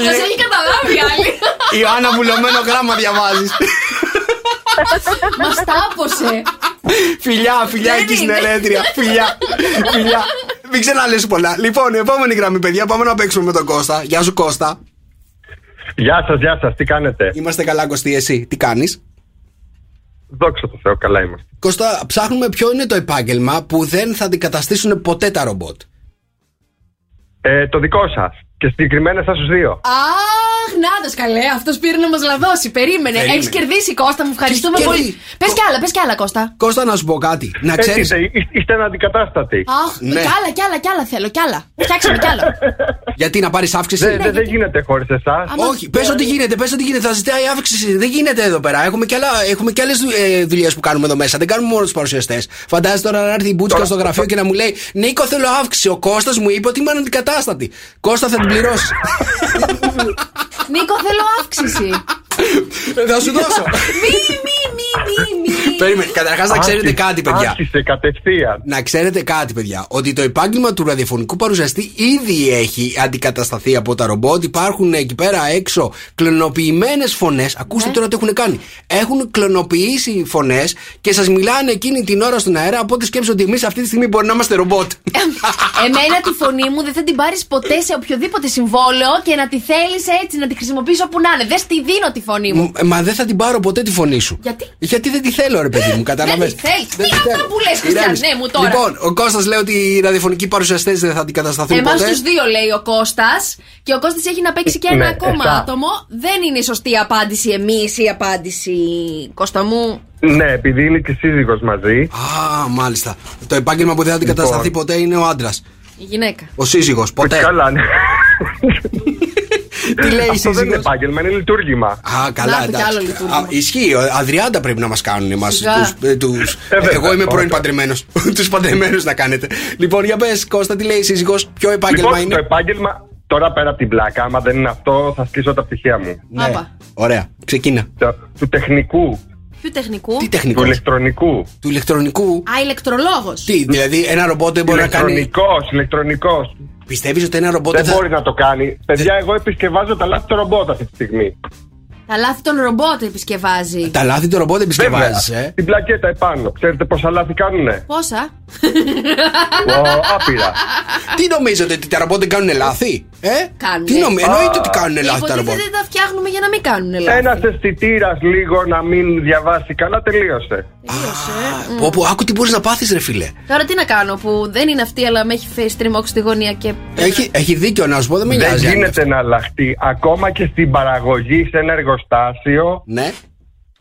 Μας έχει καταλάβει η άλλη. Ιωάννα βουλωμένο γράμμα διαβάζεις. Μας τάπωσε. φιλιά, φιλιά Δεν εκεί στην είναι. Ελέτρια. Φιλιά, φιλιά. Μην ξαναλες πολλά. Λοιπόν, επόμενη γραμμή, παιδιά, πάμε να παίξουμε με τον Κώστα. Γεια σου, Κώστα. Γεια σας, γεια σας, τι κάνετε; Είμαστε καλά, Κωστή, εσύ. Τι κάνεις; Δόξα τω Θεώ, καλά είμαστε. Κώστα, ψάχνουμε ποιο είναι το επάγγελμα που δεν θα αντικαταστήσουν ποτέ τα ρομπότ. Ε, το δικό σας. Και συγκεκριμένα εσά τους δύο. Αχ, να το καλέ, αυτός πήρε να μας λαδώσει. Περίμενε. Περίμενε. Έχεις κερδίσει, Κώστα, μου ευχαριστούμε Τι πολύ. κερδί- Πες κι άλλα, πες κι άλλα, Κώστα. Κώστα, να σου πω κάτι. Να Έτσι ξέρεις. είστε, είστε, είστε αναντικατάστατοι. Αχ, Ναι. κι άλλα, κι άλλα, κι άλλα θέλω, κι άλλα. Φτιάξαμε κι άλλα. Γιατί να πάρεις αύξηση; Δεν δεν- δεν γίνεται χωρίς εσάς. Άμα- Όχι, πες ότι γίνεται, πες ότι γίνεται. Θα ζητάει αύξηση. Δεν γίνεται εδώ πέρα. Έχουμε και, άλλα, έχουμε και άλλες δουλειές που κάνουμε εδώ μέσα. Δεν κάνουμε μόνο τους παρουσιαστές. Φαντάζεσαι τώρα να έρθει η Μπούτσκα Τώρα- στο γραφείο και να μου λέει Νίκο, θέλω αύξηση. Ο Κώστας μου είπε ότι είμαι αναντικατάστατη. Κώστα θα την πληρώσεις. Νίκο, θέλω αύξηση. θα σου δώσω. Μη, μη, μη, μη, μη. Περίμενε, καταρχάς να ξέρετε κάτι, παιδιά. Άρχισε κατευθείαν. Να ξέρετε κάτι, παιδιά. Ότι το επάγγελμα του ραδιοφωνικού παρουσιαστή ήδη έχει αντικατασταθεί από τα ρομπότ. Υπάρχουν εκεί πέρα έξω κλωνοποιημένες φωνές. Ακούστε Ναι. τώρα τι έχουν κάνει. Έχουν κλωνοποιήσει φωνές και σας μιλάνε εκείνη την ώρα στον αέρα. Οπότε σκέψτε ότι εμείς αυτή τη στιγμή μπορεί να είμαστε ρομπότ. Εμένα τη φωνή μου δεν θα την πάρεις ποτέ σε οποιοδήποτε συμβόλαιο και να τη θέλεις έτσι, να τη χρησιμοποιήσει όπου να είναι. Δεν στη δίνω τη φωνή μου. Μ, Μα δεν θα την πάρω ποτέ τη φωνή σου. Γιατί; Γιατί δεν τη θέλω, ρε παιδί μου, κατάλαβε. τη θέλεις. Τι αυτά που λες, Χριστιανέ μου, τώρα; Λοιπόν, ο Κώστας λέει ότι οι ραδιοφωνικοί παρουσιαστές δεν θα αντικατασταθούν Εμάς ποτέ. τους δύο λέει ο Κώστας. Και ο Κώστας έχει να παίξει και ένα Ναι, ακόμα εσά. άτομο. Δεν είναι η σωστή απάντηση εμείς η απάντηση, Κώστα μου; Ναι, επειδή είναι και σύζυγος μαζί. Α, μάλιστα. Το επάγγελμα που δεν θα αντικατασταθεί Λοιπόν. ποτέ είναι ο άντρας. Η γυναίκα. Ο σύζυγος, ποτέ. Καλά, ναι. Τι λέει η Αυτό δεν είναι σύζυγος; επάγγελμα, είναι λειτουργήμα. Α, καλά, Να, το κι άλλο εντάξει. λειτουργήμα. Α, Ισχύει, ο- αδριάντα πρέπει να μας κάνουν εμάς. Σιγά. Τους, Ε, βέβαια, εγώ είμαι πρώην όχι. παντρεμένος. τους παντρεμένους να κάνετε. Λοιπόν, για πες, Κώστα, τι λέει η σύζυγος, ποιο επάγγελμα Λοιπόν, το είναι. επάγγελμα, τώρα πέρα από την πλάκα, άμα δεν είναι αυτό, θα σκίσω τα πτυχία μου. Ναι. Άπα. Ωραία, ξεκίνα. Το- του τεχνικού, Ποιου τεχνικού; Τι του τεχνικό. ηλεκτρονικού. Του ηλεκτρονικού. Α, ηλεκτρολόγος. Τι, δηλαδή ένα ρομπότ δεν μπορεί να κάνει. Ηλεκτρονικός, ηλεκτρονικός. Πιστεύεις ότι ένα ρομπότ Δεν θα. μπορείς να το κάνει. Παιδιά, εγώ επισκευάζω τα λάθη του ρομπότ αυτή τη στιγμή. Τα λάθη των ρομπότ επισκευάζει. Τα λάθη του ρομπότ Βέβαια. επισκευάζει, ε. Την πλακέτα επάνω. Ξέρετε πόσα λάθη κάνουνε; Πόσα; Ω, άπειρα. Τι νομίζετε ότι τα ρομπότ δεν κάνουν λάθη, ε; Κάνουνε. Τι νομίζετε, εννοείται ότι κάνουν λάθη τα Υποτίθεται ρομπότ. δεν τα φτιάχνουμε για να μην κάνουν λάθη. Ένας αισθητήρας λίγο να μην διαβάσει καλά, τελείωσε. Τελείωσε. ε. Πω, πω, άκου τι μπορείς να πάθεις, ρε φίλε. Τώρα τι να κάνω που δεν είναι αυτή αλλά με έχει φέρει στριμώξει στη γωνία και. Έχει, έχει δίκιο να σου πω, δεν με Δεν νοιάζει. αν είναι γίνεται να αλλάχτεί. Ακόμα και στην παραγωγή σε ένα εργοστάσιο, αυτό. Ναι.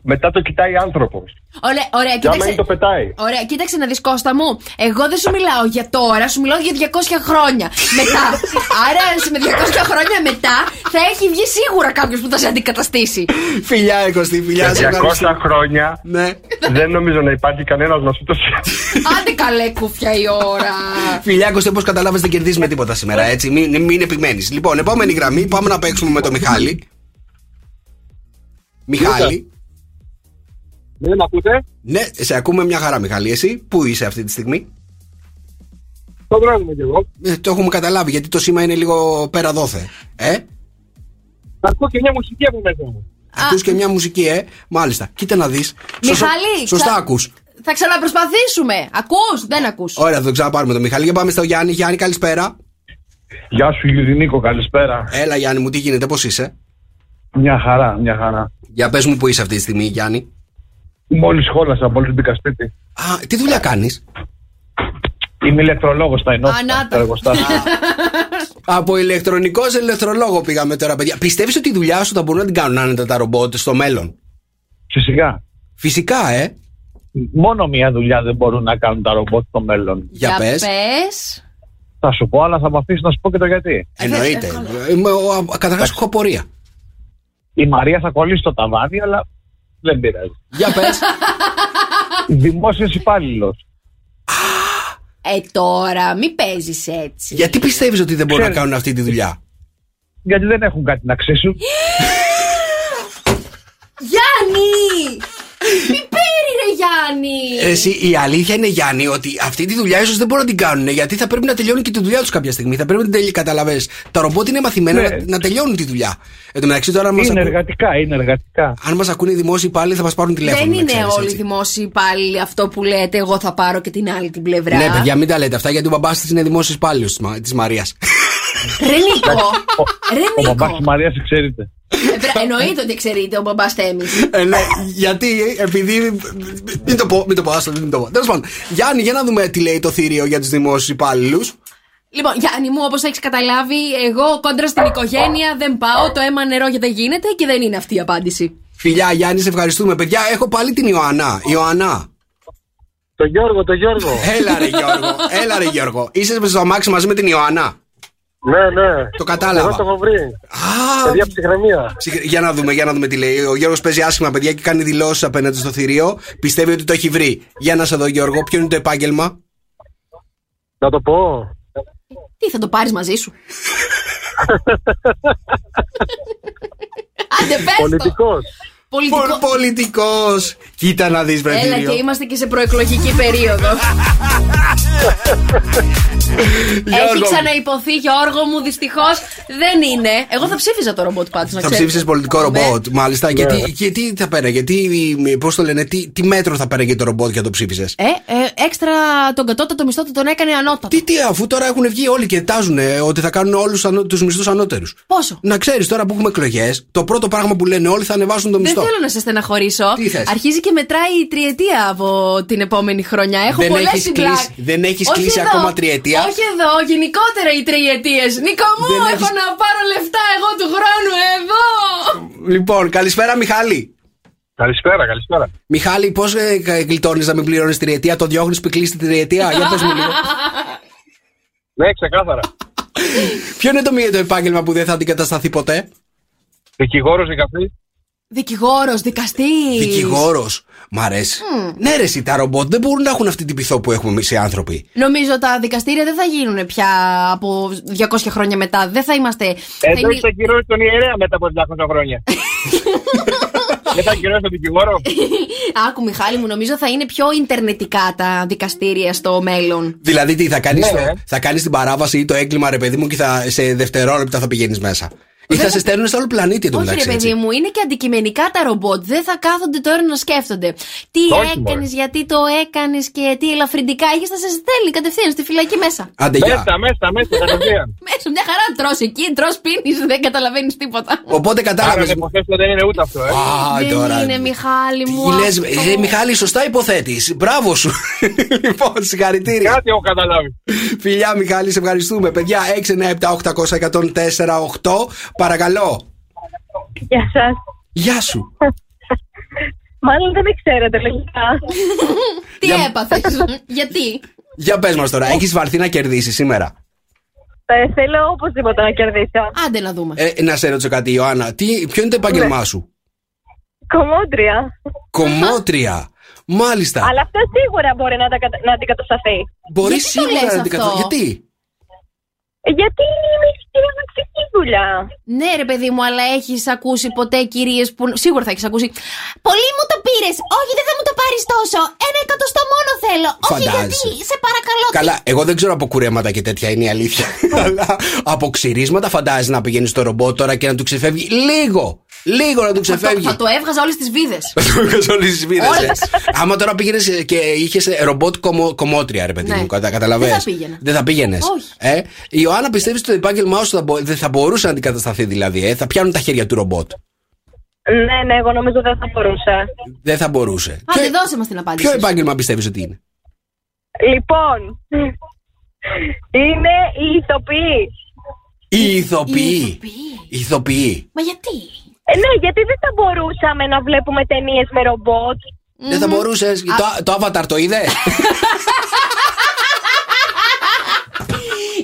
μετά το κοιτάει άνθρωπος. Ωραία, ωραία, Και άμα κοίταξε. είναι το πετάει. Ωραία, κοίταξε να δεις Κώστα μου. Εγώ δεν σου μιλάω για τώρα, σου μιλάω για 200 χρόνια μετά. Άρα σε- με 200 χρόνια μετά θα έχει βγει σίγουρα κάποιος που θα σε αντικαταστήσει. Φιλιά, Κωστή, φιλιά. Σε σε 200 ευχαριστώ. χρόνια Ναι. δεν νομίζω να υπάρχει κανένας μα ούτω Άντε καλέ κουφιά η ώρα. Φιλιά, Κωστή, όπως καταλάβει, δεν κερδίζουμε τίποτα σήμερα, έτσι. Μην, μην επιμένει. Λοιπόν, επόμενη γραμμή, πάμε να παίξουμε με τον Μιχάλη. Μιχάλη. Ναι, να ακούτε; Ναι, σε ακούμε μια χαρά, Μιχάλη. Εσύ, πού είσαι αυτή τη στιγμή; Το δρόμο είμαι κι εγώ. Ε, το έχουμε καταλάβει, γιατί το σήμα είναι λίγο πέρα δόθε. Ε, Να ακούω και μια μουσική από μέσα μου. ακούς και μια μουσική, ε; Μάλιστα. Κοίτα να δεις. Μιχάλη, Σωστά ξα- ακούς. Θα ξαναπροσπαθήσουμε. Ακούς, δεν ακούς. Ωραία, θα το ξαναπάρουμε τον Μιχάλη. Για πάμε στο Γιάννη. Γιάννη, καλησπέρα. Γεια σου Νίκο, καλησπέρα. Έλα Γιάννη μου, τι γίνεται, πώς είσαι; Μια χαρά, μια χαρά. Για πες μου που είσαι αυτή τη στιγμή, Γιάννη. Μόλις χώλασα, μόλις μπήκα σπίτι. Α, τι δουλειά κάνεις; Είμαι ηλεκτρολόγος στα Α, ενότητα, να στα τα. εργοστάσια. Από ηλεκτρονικός σε ηλεκτρολόγο πήγαμε τώρα, παιδιά. Πιστεύεις ότι η δουλειά σου θα μπορούν να την κάνουν άνετα τα ρομπότ στο μέλλον; Φυσικά. Φυσικά, ε. Μόνο μια δουλειά δεν μπορούν να κάνουν τα ρομπότ στο μέλλον. Για πες. πες. Θα σου πω, αλλά θα με αφήσεις να σου πω και το γιατί. Εννοείται. Καταρχάς έχω απορία. Η Μαρία θα κολλήσει το ταβάνι, αλλά δεν πειράζει. Για πες. Δημόσιος υπάλληλος. Ε, τώρα, μη παίζεις έτσι. Γιατί πιστεύεις ότι δεν μπορούν να Ξέρεις. κάνουν αυτή τη δουλειά; Γιατί δεν έχουν κάτι να ξύσουν. Γιάννη! Μη πέρι ρε Γιάννη! Ε, Εσύ, η αλήθεια είναι, Γιάννη, ότι αυτή τη δουλειά ίσως δεν μπορούν να την κάνουν. Γιατί θα πρέπει να τελειώνουν και τη δουλειά τους κάποια στιγμή. Θα πρέπει να την τελειώνουν. Καταλαβέ. Τα ρομπότ είναι μαθημένα Ναι. να, να τελειώνουν τη δουλειά. Εν τω μεταξύ, τώρα, αν μας Είναι ακού- εργατικά, είναι εργατικά. αν μας ακούνε οι δημόσιοι υπάλληλοι, θα μας πάρουν τηλέφωνο. Δεν να είναι ξέρεις, όλοι οι έτσι. δημόσιοι υπάλληλοι αυτό που λέτε. Εγώ θα πάρω και την άλλη την πλευρά. Ναι, παιδιά, μην τα λέτε αυτά γιατί ο μπαμπάς της είναι δημόσιος υπάλληλος της Μαρίας. Ρε Νίκο! Ρε Ο μπαμπά Νίκο! της Μαρίας, ξέρετε. Ε, βρε, Εννοείται ότι ξέρετε ο μπαμπάς Τέμι. ε, ναι, γιατί, επειδή. Μην το πω, μην το πω, άστο, μην το πω. Τέλος πάντων, Γιάννη, για να δούμε τι λέει το θηρίο για τους δημόσιους υπάλληλους. Λοιπόν, Γιάννη μου, όπως έχεις καταλάβει, εγώ κόντρα στην οικογένεια δεν πάω. Το αίμα νερό δεν γίνεται και δεν είναι αυτή η απάντηση. Φιλιά, Γιάννη, σε ευχαριστούμε. Παιδιά, έχω πάλι την Ιωαννά. Ιωαννά. Το Γιώργο, το Γιώργο. Έλα ρε Γιώργο, έλα ρε Γιώργο. Είσαι στο αμάξι μαζί με την Ιωαννά. Ναι, ναι. Το κατάλαβα. Εγώ το έχω βρει. Α, Παιδιά ψυχραιμία. ψυχ- Για να δούμε, για να δούμε τι λέει. Ο Γιώργος παίζει άσχημα, παιδιά, και κάνει δηλώσεις απέναντι στο θηρίο. Πιστεύει ότι το έχει βρει. Για να σε δω, Γιώργο, ποιο είναι το επάγγελμα; Να το πω. Τι θα το πάρεις μαζί σου; Άντε, πες το. Πολιτικός. Πολιτικό. Πολιτικός. Κοίτα να δεις, βρε Έλα θηρίο. και είμαστε και σε προεκλογική περίοδο. Έχει Γιώργο, ξαναυποθεί, Γιώργο μου, δυστυχώς δεν είναι. Εγώ θα ψήφιζα το ρομπότ πάντως, να Θα ξέρεις. ψήφισες πολιτικό Ναι. ρομπότ, μάλιστα. Γιατί, και τι θα πέραγε, τι, πώς το λένε, τι, τι μέτρο θα πέραγε το ρομπότ για το ψήφισες; Ε, ε, έξτρα τον κατώτατο μισθό του τον έκανε ανώτατο. Τι, τι, αφού τώρα έχουν βγει όλοι και τάζουν ότι θα κάνουν όλους τους μισθούς ανώτερους. Πόσο; Να ξέρεις τώρα που έχουμε εκλογές, το πρώτο πράγμα που λένε όλοι θα ανεβάσουν το Δεν μισθό. Θέλω να σε στεναχωρήσω. Τι θες; Αρχίζει και μετράει η τριετία από την επόμενη χρονιά. Έχω Δεν πολλές έχεις συμπλά- κλείσει- δεν έχεις Όχι κλείσει εδώ. ακόμα τριετία; Όχι εδώ, γενικότερα οι τριετίες. Νίκο μου, Δεν έχω έχεις- να πάρω λεφτά εγώ του χρόνου εδώ. Λοιπόν, καλησπέρα Μιχάλη. Καλησπέρα, καλησπέρα. Μιχάλη, πώς ε, γλιτώνεις να μην πληρώνεις τριετία, το διώχνεις που κλείσει τη τριετία; Για πες μου λίγο. Ναι, ξεκάθαρα. Ποιο είναι το, μη- το επάγγελμα που δεν θα αντικατασταθεί ποτέ; Δικηγόρος, δικαστή. Δικηγόρος, δικαστής. Δικηγόρος. Μ' αρέσει. Ναι, ρε, εσύ, τα ρομπότ δεν μπορούν να έχουν αυτή την πειθό που έχουμε εμείς οι άνθρωποι. Νομίζω τα δικαστήρια δεν θα γίνουν πια από 200 χρόνια μετά. Δεν θα είμαστε. θα Εδώ είναι- έχει ακυρώσει τον ιερέα μετά από 200 χρόνια. Δεν θα ακυρώσει τον δικηγόρο. Άκου, Μιχάλη μου, νομίζω θα είναι πιο ιντερνετικά τα δικαστήρια στο μέλλον. Δηλαδή, τι θα κάνεις Ναι. θα κάνεις την παράβαση ή το έγκλημα, ρε παιδί μου, και θα, σε δευτερόλεπτα θα πηγαίνεις μέσα. Ή θα σε στέλνουν σε άλλο πλανήτη Όχι, ρε εντωμεταξύ. παιδί έτσι. μου, είναι και αντικειμενικά τα ρομπότ. Δεν θα κάθονται τώρα να σκέφτονται. Τι Όχι, έκανες, μωρέ. γιατί το έκανες και τι ελαφρυντικά είχες, θα σε στέλνει κατευθείαν στη φυλακή μέσα. Άντε, γεια. Μέσα, μέσα, μέσα, κατευθείαν. Μέσα, μια χαρά τρως εκεί, τρως πίνεις, δεν καταλαβαίνεις τίποτα. Οπότε Άρα κατάλαβε. να υποθέσω δεν είναι ούτε αυτό, ε. Α, δεν τώρα. είναι, Μιχάλη μου. Τι λες, αυτό. ε, Μιχάλη, σωστά υποθέτεις. Μπράβο σου. λοιπόν, συγχαρητήρια. Κάτι έχω καταλάβει. Φιλιά, Μιχάλη, σε ευχαριστούμε. Παιδιά, 6, 9, 7, 800, 104, 8. Παρακαλώ. Γεια σας. Γεια σου. Μάλλον δεν με ξέρετε λογικά. Τι Για- έπαθες, γιατί; Για πες μας τώρα, έχεις βαρθεί να κερδίσεις σήμερα; Ε, θέλω οπωσδήποτε να κερδίσω. Άντε να δούμε. Ε, να σε ρωτήσω κάτι, Ιωάννα. Τι, ποιο είναι το επάγγελμά σου, Κομμόντρια. Κομμότρια. Μάλιστα. Αλλά αυτό σίγουρα μπορεί να, τα, κατα- να αντικατασταθεί. Μπορεί Γιατί το σίγουρα λες να την αυτό; κατα- Γιατί; Ε, Γιατί είναι χειροναξική δουλειά. Ναι, ρε παιδί μου, αλλά έχεις ακούσει ποτέ κυρίες που. Σίγουρα θα έχεις ακούσει. Πολύ μου το πήρες. Όχι, δεν θα μου το πάρεις τόσο. Ένα εκατοστό μόνο θέλω. Όχι, Φαντάζεσαι. γιατί. Σε παρακαλώ. Καλά, εγώ δεν ξέρω από κουρέματα και τέτοια είναι η αλήθεια. Αλλά από ξυρίσματα φαντάζεσαι να πηγαίνεις στο ρομπότ τώρα και να του ξεφεύγει λίγο. Λίγο να του ξεφεύγει. Θα το έβγαζα όλες τις βίδες. όλες τις βίδες. Όλες. Άμα τώρα πήγαινες και είχες ρομπότ κομο, κομμότρια, ρε παιδί Ναι. μου, κατα, καταλαβες; Δεν θα πήγαινα. Δεν θα πήγαινες. Όχι. Ε, η Ιωάννα πιστεύεις ότι το επάγγελμά σου θα μπο- δεν θα μπορούσε να αντικατασταθεί δηλαδή. Ε, θα πιάνουν τα χέρια του ρομπότ. Ναι, ναι, εγώ νομίζω δεν θα μπορούσα. Δεν θα μπορούσε. Άντε, δώσε μας την απάντηση. Ποιο επάγγελμα πιστεύεις ότι είναι; Λοιπόν, είναι η ηθοποιή. Η ηθοποιή. Η ηθοποιή. Μα γιατί; Ε, ναι, γιατί δεν θα μπορούσαμε να βλέπουμε ταινίες με ρομπότ. Δεν θα μπορούσες. Το, το Avatar το είδε;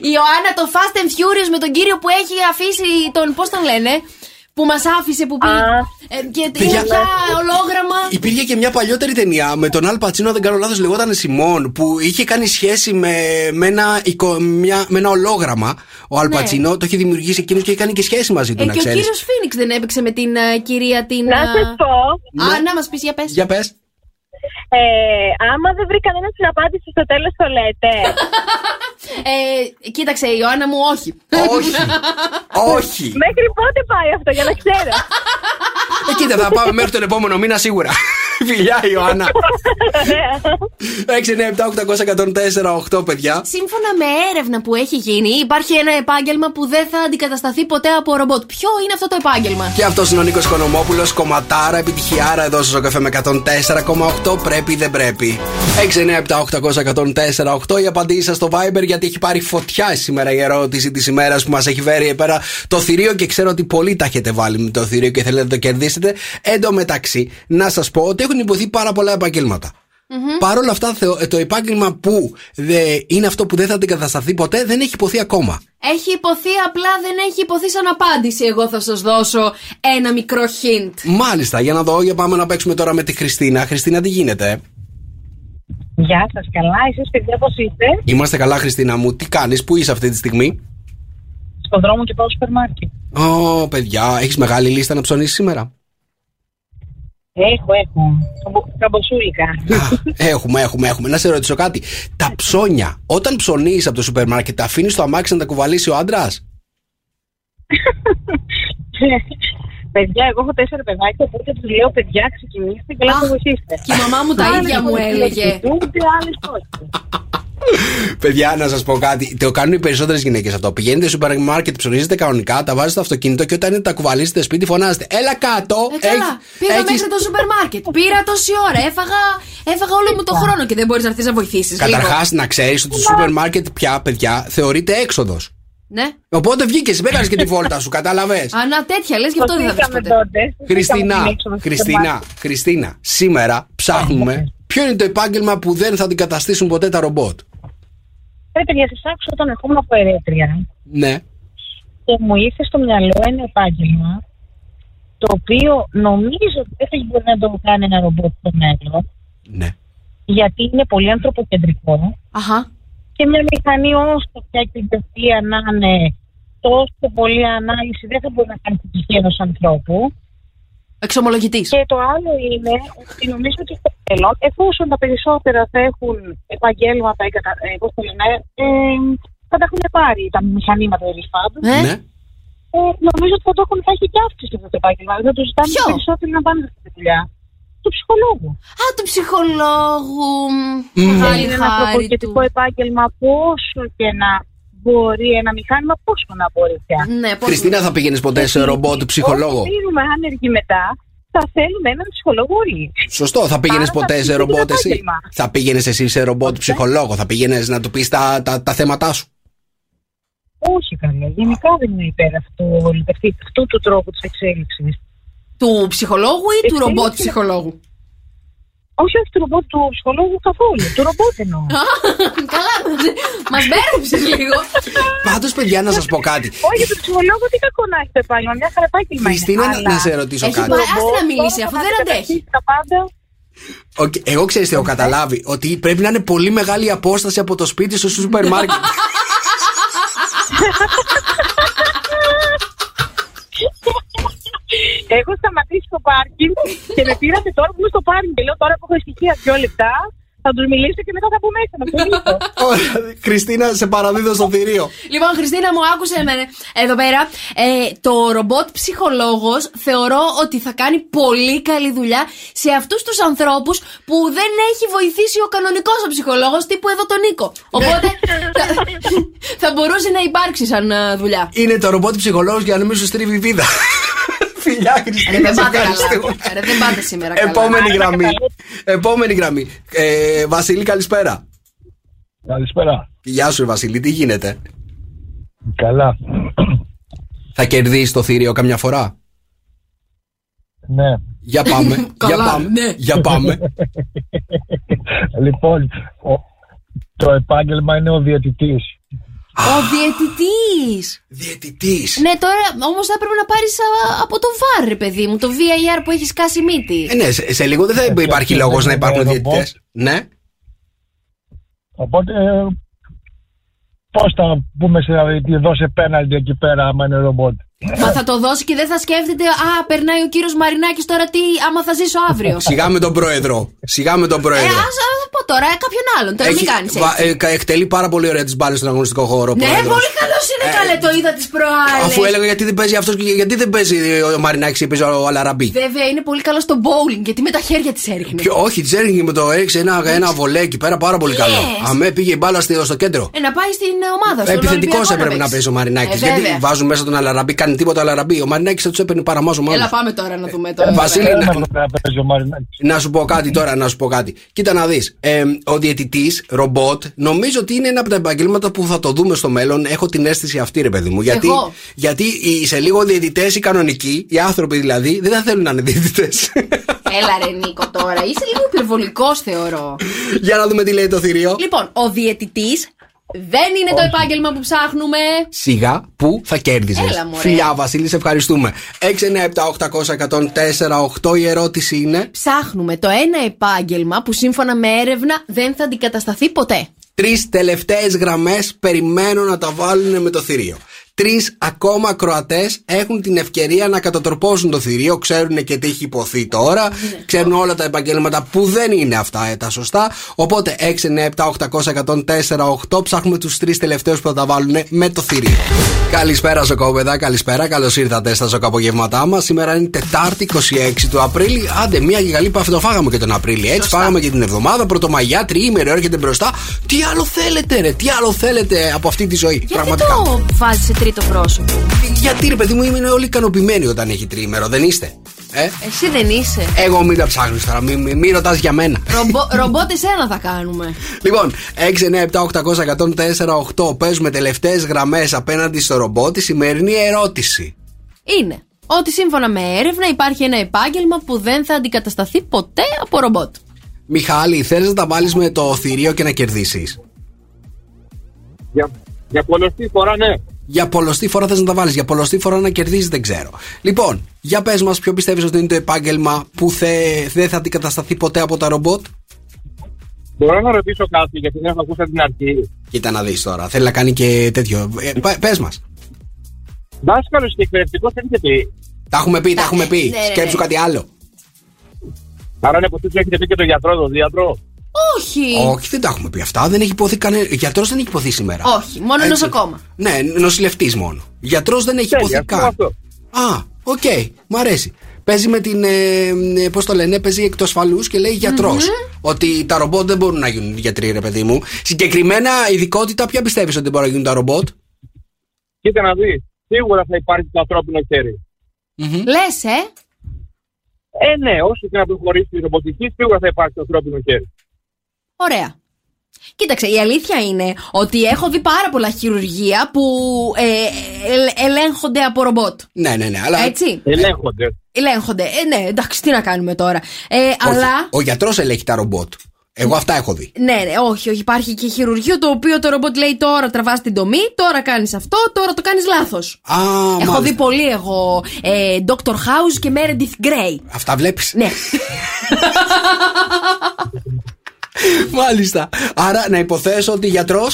Η Ιωάννα το Fast and Furious με τον κύριο που έχει αφήσει τον. Πώς τον λένε; Που μας άφησε, που πήγε. Ε, και είναι Παιδιά, πια ολόγραμμα. Υπήρχε και μια παλιότερη ταινία με τον Αλ Πατσίνο, αν δεν κάνω λάθος, λεγόταν Σιμών, που είχε κάνει σχέση με, με, ένα, εικο- μια, με ένα ολόγραμμα. Ο Αλ Ναι. Πατσίνο το είχε δημιουργήσει εκείνος και είχε κάνει και σχέση μαζί του, Ε, να και ο ξέρεις. κύριος Φίνιξ δεν έπαιξε με την ε, κυρία την. Να ε, σας πω. Α, Ναι. να μας πεις για πες. Για πες. Ε, άμα δεν βρει κανένας την απάντηση στο τέλος, το λέτε. Ε, κοίταξε, η Ιωάννα μου, όχι. Όχι. Όχι. Μέχρι πότε πάει αυτό, για να ξέρω. Ε, κοίτα, θα πάμε μέχρι τον επόμενο μήνα σίγουρα. Φιλιά, Ιωάννα. 6, 9, 7, 800, 104, 8, παιδιά. Σύμφωνα με έρευνα που έχει γίνει, υπάρχει ένα επάγγελμα που δεν θα αντικατασταθεί ποτέ από ρομπότ. Ποιο είναι αυτό το επάγγελμα; Και αυτός είναι ο Νίκος Κονομόπουλος, κομματάρα, επιτυχιάρα εδώ στο Ζωκαφέ με 104,8. Πρέπει ή δεν πρέπει. 6, 9, 7, 800, 104, 8. Η απαντήση σας στο Viber γιατί έχει πάρει φωτιά σήμερα η ερώτηση της ημέρας που μας έχει φέρει εδώ πέρα το θηρίο και ξέρω ότι πολλοί τα έχετε βάλει με το θηρίο και θέλετε να το κερδίσετε. Εν τω μεταξύ, να σας πω ότι έχουν υποθεί πάρα πολλά επαγγέλματα. Παρ' όλα αυτά, θεω- το επάγγελμα που δε, είναι αυτό που δεν θα αντικατασταθεί ποτέ δεν έχει υποθεί ακόμα. Έχει υποθεί, απλά δεν έχει υποθεί σαν απάντηση. Εγώ θα σας δώσω ένα μικρό hint. Μάλιστα, για να δω, για πάμε να παίξουμε τώρα με τη Χριστίνα. Χριστίνα, τι γίνεται; Γεια σας, καλά. Εσείς, παιδιά, πώ είστε; Είμαστε καλά, Χριστίνα μου. Τι κάνεις, πού είσαι αυτή τη στιγμή; Στον δρόμο και πάω στο σούπερ μάρκετ. Ω, παιδιά, έχεις μεγάλη λίστα να ψωνίσεις σήμερα; Έχω, έχω. Καμπο- Καμποσούλικα. έχουμε, έχουμε, έχουμε. Να σε ρωτήσω κάτι. Τα ψώνια, όταν ψωνίσει από το σούπερ μάρκετ, τα αφήνεις στο αμάξι να τα κουβαλήσει ο άντρας; παιδιά, εγώ έχω τέσσερα παιδάκια, οπότε τους λέω: Παιδιά, ξεκινήστε και να το βοηθήσετε. Και η μαμά μου τα Άλλες ίδια μου φορές έλεγε. βοηθούνται, άλλες όχι. Παιδιά, να σας πω κάτι. Το κάνουν οι περισσότερες γυναίκες αυτό. Πηγαίνετε στο σούπερ μάρκετ, ψωνίζετε κανονικά, τα βάζετε στο αυτοκίνητο και όταν τα κουβαλήσετε σπίτι, φωνάζετε. Έλα κάτω! Ε, καλά. Έχ- Πήγα έχεις- μέχρι το σούπερ μάρκετ. Πήρα τόση ώρα. Έφαγα, έφαγα όλο μου το χρόνο και δεν μπορείς να έρθεις να βοηθήσεις. Καταρχάς, να ξέρεις ότι το σούπερ μάρκετ πια, παιδιά, θεωρείται έξοδος. Ναι. Οπότε βγήκες, έκανε και τη βόλτα σου, κατάλαβες. Α, να τέτοια λες, γι' αυτό δεν θα βρει ποτέ. Χριστίνα, Χριστίνα, Χριστίνα, σήμερα ψάχνουμε ποιο είναι το επάγγελμα που δεν θα αντικαταστήσουν ποτέ τα ρομπότ. Ρε παιδιά, σα άκουσα όταν ερχόμουν από ερέτρια Ναι. και μου ήρθε στο μυαλό ένα επάγγελμα το οποίο νομίζω ότι δεν θα μπορεί να το κάνει ένα ρομπότ στο μέλλον. Ναι. Γιατί είναι πολύ ανθρωποκεντρικό. Αχα. Και μια μηχανή όσο πια και η οποία να είναι τόσο πολύ ανάλυση δεν θα μπορεί να κάνει την ψυχή ενός ανθρώπου. Εξομολογητής. Και το άλλο είναι ότι νομίζω ότι στο μέλλον, εφόσον τα περισσότερα θα έχουν επαγγέλματα, ή κατα- ε, πώς το λένε, ε, θα τα έχουν πάρει τα μηχανήματα τέλος πάντων. Ναι. Ναι. Ε, νομίζω ότι θα το έχουν θα έχει και αύξηση αυτό το επάγγελμα. Δεν το ζητάνε Ποιο; οι περισσότεροι να πάνε σε αυτή τη δουλειά. Του ψυχολόγου. Α, του ψυχολόγου. Μμμ. Μεγάλη είναι ένα χάρη του. ανθρωποκεντρικό επάγγελμα πόσο και να μπορεί ένα μηχάνημα, πόσο να μπορεί πια. Ναι, πώς- Χριστίνα, θα πήγαινες ποτέ σε ρομπότ ψυχολόγο; Όταν μείνουμε άνεργοι μετά, θα θέλουμε έναν ψυχολόγο όλοι. Σωστό, θα πήγαινες Άρα θα ποτέ σε ψηφίσει ρομπότ το εσύ; επάγγελμα. Θα πήγαινες εσύ σε ρομπότ ψυχολόγο, θα πήγαινες να του πεις τα, τα, τα θέματά σου; Όχι καλά. Γενικά δεν είναι υπέρ αυτού, αυτή- αυτού του τρόπου της εξέλιξης. Του ψυχολόγου ή του Εξέλιξη. ρομπότ ψυχολόγου; Όχι, όχι του ρομπότ του ψυχολόγου καθόλου. Του ρομπότ εννοώ. Καλά, μας μπέρδεψε λίγο. Πάντως, παιδιά, να σας πω κάτι. Όχι, του ψυχολόγου τι κακό να έχει το επάγγελμα. Μια χαρά επάγγελμα. είναι. Χριστίνα, να- Αλλά να σε ρωτήσω Έχει κάτι. πάει, άστε ρομπότ να μιλήσει, τώρα αφού θα δεν μας αντέχει. καταστήσει Τα πάντα. Οκ, Εγώ ξέρει τι έχω καταλάβει. Ότι πρέπει να είναι πολύ μεγάλη η απόσταση από το σπίτι στο σούπερ μάρκετ. Έχω σταματήσει στο πάρκινγκ και με πήρατε τώρα που είμαι στο πάρκινγκ και λέω τώρα που έχω ησυχία δύο λεπτά θα Θα τους μιλήσω και μετά θα μπω μέσα να μιλήσω. Ωραία, Χριστίνα, σε παραδίδω στο θηρίο. Λοιπόν, Χριστίνα μου άκουσε εμένα. Εδώ πέρα, ε, το ρομπότ ψυχολόγος θεωρώ ότι θα κάνει πολύ καλή δουλειά σε αυτούς τους ανθρώπους που δεν έχει βοηθήσει ο κανονικός ο ψυχολόγος, τύπου εδώ τον Νίκο. Οπότε θα, θα μπορούσε να υπάρξει σαν ε, δουλειά. Είναι το ρομπότ ψυχολόγος για να μην σου στρίβει η βίδα. Φιλιά, Ρε, Χριστίνα, δεν σε πάτε ευχαριστούμε. καλά. Ρε, δεν πάτε σήμερα καλά. Επόμενη γραμμή. Επόμενη γραμμή. Ε, Βασίλη, καλησπέρα. Καλησπέρα. Γεια σου, Βασίλη, τι γίνεται; Καλά. Θα κερδίσεις το θηρίο καμιά φορά; Ναι. Για πάμε. για Καλά, πάμε. ναι. Για πάμε. λοιπόν, ο- το επάγγελμα είναι ο διαιτητής. Ο διαιτητής. Διαιτητής. Ναι, τώρα όμως θα έπρεπε να πάρεις από το βάρ, ρε παιδί μου, το VAR που έχεις σκάσει μύτη. Ε, ναι, σε, σε λίγο δεν θα υπάρχει λόγος να υπάρχουν διαιτητές. Ναι. Οπότε, ε, πώς θα πούμε σε διαιτητή, δώσε πέναλτι εκεί πέρα άμα είναι ρομπότ. Μα θα το δώσει και δεν θα σκέφτεται, Α, περνάει ο κύριος Μαρινάκης τώρα τι, άμα θα ζήσω αύριο. Σιγά με τον πρόεδρο. Σιγά με τον Ε, πρόεδρο. ας, ας πω τώρα, ε, κάποιον άλλον. Τώρα μην κάνεις βα- έτσι. ε, κα- εκτελεί πάρα πολύ ωραία τις μπάλες στον αγωνιστικό χώρο. ο Ναι, πρόεδρος. πολύ καλός είναι, καλέ, το είδα τις προάλλες. Ε, Αφού έλεγα γιατί δεν παίζει αυτός και γιατί δεν παίζει ο Μαρινάκης και παίζει ο Αλαραμπή. Βέβαια είναι πολύ καλό στο bowling γιατί με τα χέρια της έριχνε. Ποιο, όχι, της έριχνε με το έριξε ένα, ένα βολέ εκεί πέρα πάρα πολύ καλό. λες; Αμέ πήγε η μπάλα στο στο κέντρο. Ε, να πάει στην ε, ομάδα σου. Επιθετικός έπρεπε να παίζει ο Μαρινάκης. Ε, γιατί βέβαια. βάζουν μέσα τον Αλαραμπή, κάνει τίποτα ο Αλαραμπή. Ο Μαρινάκης θα τους έπαιρνε παραμάζω μάλλον. Έλα πάμε τώρα να δούμε το. Ε, Βασίλη, Δεν να- έπρεπε να παίζει ο Μαρινάκης. Να σου πω κάτι τώρα, να σου πω κάτι. Κοίτα να δεις. ο διαιτητής, ρομπότ, νομίζω ότι είναι ένα από τα επαγγέλματα που θα το δούμε στο μέλλον. Έχω την αίσθηση αυτή, ρε παιδί μου. Γιατί, Εγώ. γιατί οι- σε λίγο διαιτητές, οι κανονικοί, οι άνθρωποι δηλαδή, δεν θα θέλουν να είναι διαιτητές. Έλα ρε Νίκο τώρα, είσαι λίγο υπερβολικός θεωρώ. Για να δούμε τι λέει το θηρίο. Λοιπόν, ο διαιτητής δεν είναι το επάγγελμα που ψάχνουμε. Σιγά που θα κέρδιζες. Έλα, μωρέ. Φιλιά, Βασίλη, σε ευχαριστούμε. 697-800-1048 η ερώτηση είναι. Ψάχνουμε το ένα επάγγελμα που σύμφωνα με έρευνα δεν θα αντικατασταθεί ποτέ. Τρεις τελευταίες γραμμές περιμένουν να τα βάλουν με το θηρίο. Τρεις ακόμα Κροατές έχουν την ευκαιρία να κατατροπώσουν το θηρίο, ξέρουν και τι έχει υποθεί τώρα, ξέρουν όλα τα επαγγέλματα που δεν είναι αυτά ε, τα σωστά. Οπότε 697-800-1048 ψάχνουμε τους τρεις τελευταίους που θα τα βάλουν με το θηρίο. Καλησπέρα, Σοκόπεδα, καλησπέρα. Καλώς ήρθατε στα σοκαπογεύματά μας. Σήμερα είναι Τετάρτη 26 του Απρίλη. Άντε, μία και καλή παφή το φάγαμε και τον Απρίλη. Έτσι, Σωστά. φάγαμε και την εβδομάδα, Πρωτομαγιά, τριήμερο έρχεται μπροστά. Τι άλλο θέλετε, ρε, τι άλλο θέλετε από αυτή τη ζωή. Γιατί Πραγματικά; το βάζεις σε τρίτο πρόσωπο. Γιατί, ρε, παιδί μου, είναι όλοι ικανοποιημένοι όταν έχει τριήμερο, δεν είστε; Ε; Εσύ δεν είσαι. Εγώ μην τα ψάχνεις τώρα, μην μη, μη ρωτάς για μένα. Ρομπο, ρομπότ εσένα θα κάνουμε. Λοιπόν, 697-800-1048 παίζουμε τελευταίες γραμμές απέναντι στο ρομπότ. Η σημερινή ερώτηση. Είναι ότι σύμφωνα με έρευνα υπάρχει ένα επάγγελμα που δεν θα αντικατασταθεί ποτέ από ρομπότ. Μιχάλη, θέλεις να τα βάλεις με το θηρίο και να κερδίσεις; Για, για πολλωστή φορά, ναι. Για πολλωστή φορά θες να τα βάλεις. Για πολλωστή φορά να κερδίζεις, δεν ξέρω. Λοιπόν, για πες μας, ποιο πιστεύεις ότι είναι το επάγγελμα που θε- δεν θα αντικατασταθεί ποτέ από τα ρομπότ; Μπορώ να ρωτήσω κάτι γιατί δεν έχω ακούσει από την αρχή. Κοίτα να δεις τώρα. Θέλει να κάνει και τέτοιο. Ε, πε μας. Δάσκαλο και εκπαιδευτικό έχετε πει. Τα έχουμε πει, τα έχουμε πει. ναι, ναι, Σκέψου ναι. κάτι άλλο. Άρα είναι από έχετε πει και το γιατρό, το δίατρο. Όχι. Όχι, δεν τα έχουμε πει αυτά. Δεν έχει υποθεί κανένα. Γιατρός δεν έχει υποθεί σήμερα. Όχι, μόνο Έτσι. νοσοκόμα. Ναι, νοσηλευτής μόνο. Γιατρός δεν έχει Τέλεια, υποθεί αυτό, καν. αυτό. Α, οκ, μ' αρέσει. Παίζει με την. Ε, Πώς το λένε, παίζει εκ του ασφαλού και λέει γιατρός. Ότι τα ρομπότ δεν μπορούν να γίνουν γιατροί, ρε παιδί μου. Συγκεκριμένα ειδικότητα, ποια πιστεύεις ότι μπορεί να γίνουν τα ρομπότ; Κοίτα να δεις. Σίγουρα θα υπάρχει το ανθρώπινο χέρι. Λες, ε. Ε, ναι, όσο και να προχωρήσει η ρομποτική, σίγουρα θα υπάρχει το ανθρώπινο χέρι. Ωραία. Κοίταξε, η αλήθεια είναι ότι έχω δει πάρα πολλά χειρουργεία που ε, ε, ελέγχονται από ρομπότ. Ναι, ναι, ναι. Αλλά Έτσι. Ελέγχονται. Ελέγχονται. Ε, ναι, εντάξει, τι να κάνουμε τώρα. Ε, όχι, αλλά. ο γιατρός ελέγχει τα ρομπότ. Εγώ αυτά έχω δει. Ναι, ναι, όχι, όχι. Υπάρχει και χειρουργείο το οποίο το ρομπότ λέει τώρα τραβάς την τομή, τώρα κάνεις αυτό, τώρα το κάνεις λάθος. Α, Έχω μάλιστα. δει πολύ εγώ ε, Dr. House και Meredith Grey. Αυτά βλέπεις. Ναι. Μάλιστα. Άρα να υποθέσω ότι γιατρό.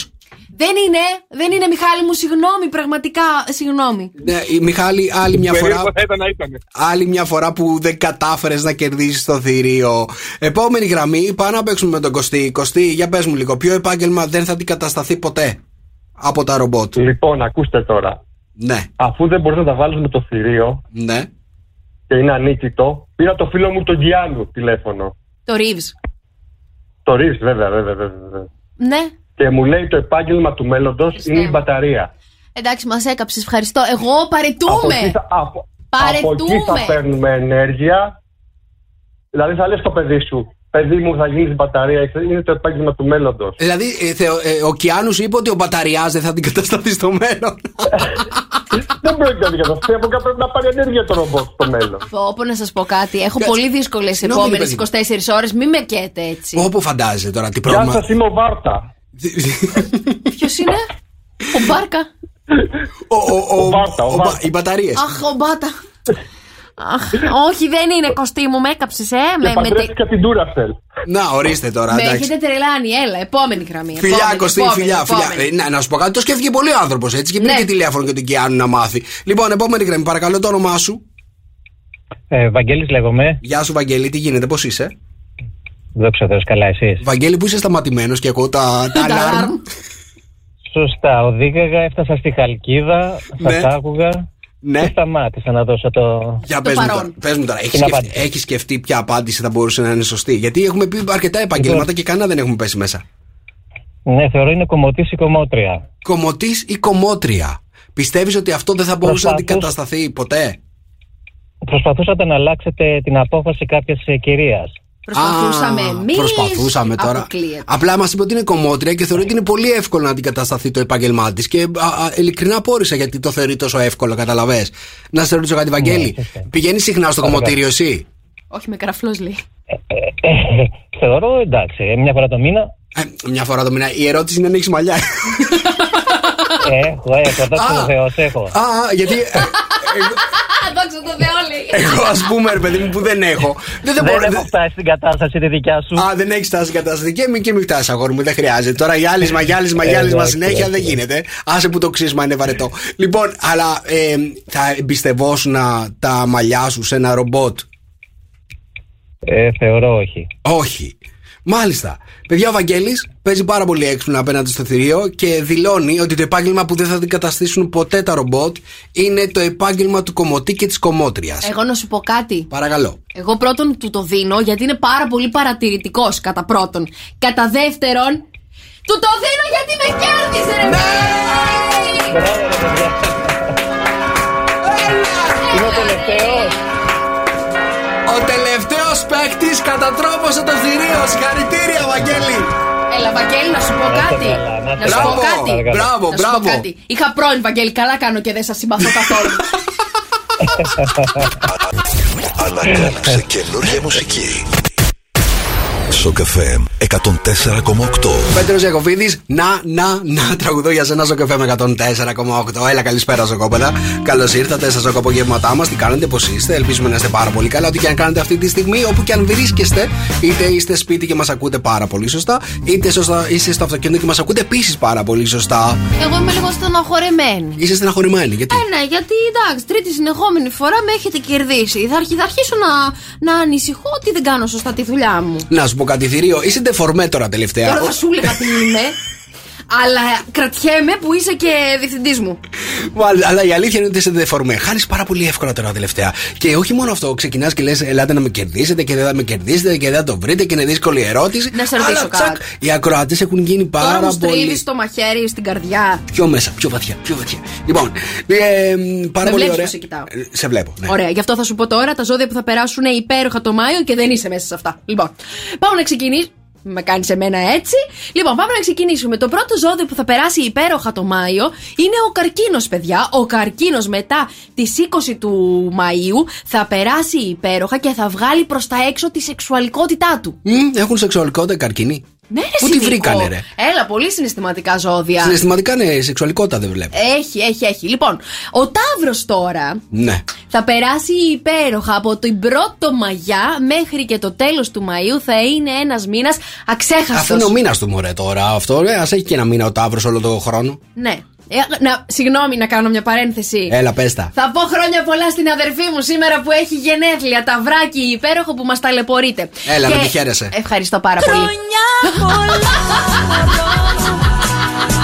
Δεν είναι, δεν είναι Μιχάλη μου, συγγνώμη, πραγματικά, συγγνώμη. Ναι, η Μιχάλη, άλλη μια φορά. Περίπου θα ήταν να ήταν. Άλλη μια φορά που δεν κατάφερες να κερδίσεις το θηρίο. Επόμενη γραμμή, πάμε να παίξουμε με τον Κωστή. Κωστή, για πες μου λίγο, ποιο επάγγελμα δεν θα αντικατασταθεί ποτέ από τα ρομπότ; Λοιπόν, ακούστε τώρα. Ναι. Αφού δεν μπορείς να τα βάλεις με το θηρίο Ναι. και είναι ανίκητο, πήρα το φίλο μου τον Γιάννου τηλέφωνο. Το Reeves. Το ρίβ, βέβαια, βέβαια, βέβαια. βέβαια. Ναι. Και μου λέει το επάγγελμα του μέλλοντος είναι η μπαταρία. Εντάξει, μας έκαψες. Ευχαριστώ. Εγώ Από εκεί, παρετούμε. θα, από, από εκεί θα Παρετούμε. παίρνουμε ενέργεια. Δηλαδή θα λες στο παιδί σου, παιδί μου θα γίνεις μπαταρία, είναι το επάγγελμα του μέλλοντος. Δηλαδή, ε, θεω- ε, ο Κιάνου είπε ότι ο μπαταριάς δεν θα αντικατασταθεί στο μέλλον. δεν πρέπει να αντικατασταθεί, από κάπου πρέπει να πάρει ενέργεια το ρομπότ στο μέλλον. Πω, πω να σας πω κάτι. Έχω Κάτσε. πολύ δύσκολες Συγγνώμη, επόμενες παιδί 24 ώρες. Μην με καίτε έτσι. Όπου φαντάζεσαι τώρα τι Γεια πρόβλημα. σας, είμαι ο Βάρτα. Ποιος είναι; Ο Μπάρκα. Ο, ο, ο, Ο Βάρτα, ο ο- Βάρτα. οι μπαταρίες. Αχ, ο Μπάτα. Αχ, όχι, δεν είναι κοστί μου, με έκαψες, ε. Και Με, με, τε- παντρεύτηκα την Duracell. Να, ορίστε τώρα. με εντάξει. έχετε τρελάνει, έλα, επόμενη γραμμή. Φιλιά, επόμενη, Κωστή, επόμενη, φιλιά, φιλιά. επόμενη. Ε, να, να σου πω κάτι, το σκέφτηκε πολύ ο άνθρωπος έτσι και πήρε Ναι. και τηλέφωνο για τον Κιάνου να μάθει. Λοιπόν, επόμενη γραμμή, παρακαλώ το όνομά σου. Ε, Βαγγέλης λέγομαι. Γεια σου, Βαγγέλη, τι γίνεται, πώς είσαι; Δόξα Θεός, καλά εσείς. Βαγγέλη, που είσαι σταματημένος και ακούω τα, τα Τα alarm. alarm. Σωστά, οδήγαγα, έφτασα στη Χαλκίδα, Ναι. σας άκουγα Ναι. και σταμάτησα να δώσω το... Για Το πες μου, παρόν. τώρα, πες μου τώρα, έχεις Την σκεφτεί, απάντηση. έχεις σκεφτεί ποια απάντηση θα μπορούσε να είναι σωστή; Γιατί έχουμε πει αρκετά επαγγέλματα Λοιπόν. και κανένα δεν έχουμε πέσει μέσα. Ναι, θεωρώ είναι κομμωτής ή κομμότρια. Κομωτή ή κομμότρια. Πιστεύεις ότι αυτό δεν θα μπορούσε να Προσπαθούσα- αντικατασταθεί ποτέ; Προσπαθούσατε να αλλάξετε την απόφαση κάποιας ε, κυρίας. Προσπαθούσαμε Α, εμείς. Προσπαθούσαμε τώρα. Απλά μας είπε ότι είναι κομμότρια και θεωρεί ότι είναι πολύ εύκολο να αντικατασταθεί το επάγγελμά της. Και α, α, ειλικρινά πόρισα γιατί το θεωρεί τόσο εύκολο, καταλαβέ. Να σε ρωτήσω κάτι, Βαγγέλη. Πηγαίνεις συχνά στο κομμωτήριο εσύ; Όχι με καραφλός λέει. Ε, θεωρώ εντάξει, ε, μια φορά το μήνα Ε, μια φορά το μήνα. Η ερώτηση είναι αν έχει μαλλιά. έχω, έχω, δόξα τω Θεώ, έχω. Α, α, γιατί. ε, Δόξα τω Θεώ λέει. Εγώ, ας πούμε, ρε παιδί μου, που δεν έχω. Δεν, δεν Δεν μπορώ. έχω φτάσει στην κατάσταση τη δικιά σου. Α, δεν έχεις φτάσει κατάσταση. Και μην και μην φτάσεις, αγόρι μου, δεν χρειάζεται. Τώρα γυάλισμα, γυάλισμα, Ε, γυάλισμα εντάξει, συνέχεια δεν εντάξει. γίνεται. Άσε που το ξύσμα είναι βαρετό. Λοιπόν, αλλά ε, θα εμπιστευόσουν τα μαλλιά σου σε ένα ρομπότ; Ε, θεωρώ όχι. Όχι. Μάλιστα. Παιδιά, ο Βαγγέλης παίζει πάρα πολύ έξυπνα απέναντι στο θηρίο και δηλώνει ότι το επάγγελμα που δεν θα αντικαταστήσουν ποτέ τα ρομπότ είναι το επάγγελμα του κομμωτή και της κομμότριας. Εγώ να σου πω κάτι. Παρακαλώ. Εγώ πρώτον του το δίνω γιατί είναι πάρα πολύ παρατηρητικός κατά πρώτον. Κατά δεύτερον, του το δίνω γιατί με κέρδισε, ρε Μπράβο, ρε παιδιά. Είμαι ο τελευταίος. Ο τελευταίος παίκτη κατατρόπωσε το θηρίο. Συγχαρητήρια, Βαγγέλη. Έλα, Βαγγέλη, να σου πω Να είστε κάτι. καλά, να είστε Να σου πω καλά. κάτι. Μπράβο, μπράβο, Να σου πω μπράβο. κάτι. Είχα πρώην, Βαγγέλη, καλά κάνω και δεν σας συμπαθώ καθόλου. Ανακάλυψε καινούργια μουσική. Σοκ FM 104,8. Πέτρος Ιακοβίδη, να, να, να τραγουδώ για σένα στο καφέ με 104,8. Έλα, καλησπέρα, Ζοκόπεδα. Καλώς ήρθατε στα ζωκοπογεύματά μας. Τι κάνετε, πώς είστε. Ελπίζουμε να είστε πάρα πολύ καλά. Ό,τι και αν κάνετε αυτή τη στιγμή, όπου και αν βρίσκεστε, είτε είστε σπίτι και μας ακούτε πάρα πολύ σωστά, είτε σωστά, είστε στο αυτοκίνητο και μας ακούτε επίσης πάρα πολύ σωστά. Εγώ είμαι λίγο στεναχωρεμένη. Είστε στεναχωρημένοι, γιατί; Ε, ναι, γιατί εντάξει, τρίτη συνεχόμενη φορά με έχετε κερδίσει. Θα, αρχι- θα αρχίσω να, να ανησυχώ ότι δεν κάνω σωστά τη δουλειά μου. Να σου πω κάτι, θηρίο. Είσαι ντεφορμέ τώρα τελευταία. Τώρα θα σου έλεγα τι είμαι. Αλλά κρατιέμαι που είσαι και διευθυντής μου. Μάλιστα, αλλά η αλήθεια είναι ότι είσαι δεφορμέ. Χάνεις πάρα πολύ εύκολα τώρα τελευταία. Και όχι μόνο αυτό, ξεκινάς και λες: Ελάτε να με κερδίσετε και δεν θα με κερδίσετε και δεν θα το βρείτε και είναι δύσκολη ερώτηση. Να σε ρωτήσω Αλλά τσακ, κάτι. οι ακροατές έχουν γίνει Τώρα πάρα μου στρίβεις πολύ. το μαχαίρι στην καρδιά. Πιο μέσα, πιο βαθιά, πιο βαθιά. Λοιπόν, ε, πάρα Με πολύ βλέπεις ωραία. πως σε κοιτάω. Ε, Σε βλέπω. Ναι. Ωραία, γι' αυτό θα σου πω τώρα τα ζώδια που θα περάσουν υπέροχα το Μάιο και δεν είσαι μέσα σε αυτά. Λοιπόν, πάμε να ξεκινήσουμε. Με κάνει εμένα έτσι. Λοιπόν, πάμε να ξεκινήσουμε. Το πρώτο ζώδιο που θα περάσει υπέροχα το Μάιο είναι ο καρκίνος, παιδιά. Ο καρκίνος μετά τις 20 του Μαΐου θα περάσει υπέροχα και θα βγάλει προς τα έξω τη σεξουαλικότητά του. Μμ, έχουν σεξουαλικότητα οι καρκίνοι. Ναι, ρε, Πού τη Νίκο. βρήκανε, ρε; Έλα, πολύ συναισθηματικά ζώδια. Συναισθηματικά ναι, σεξουαλικότητα δεν βλέπω. Έχει, έχει, έχει. Λοιπόν, ο Ταύρος τώρα Ναι. θα περάσει υπέροχα από την 1η Μαγιά μέχρι και το τέλος του Μαΐου. Θα είναι ένας μήνας αξέχαστο. Αφού είναι ο μήνας του μωρέ τώρα αυτό, ε, ας έχει και ένα μήνα ο Ταύρος όλο τον χρόνο. Ναι. Ε, να, συγγνώμη να κάνω μια παρένθεση. Έλα, πες τα. Θα πω χρόνια πολλά στην αδερφή μου σήμερα που έχει γενέθλια. Τα βράκι υπέροχο που μας ταλαιπωρείτε. Έλα, να τη χαίρεσαι. Ευχαριστώ πάρα πολύ.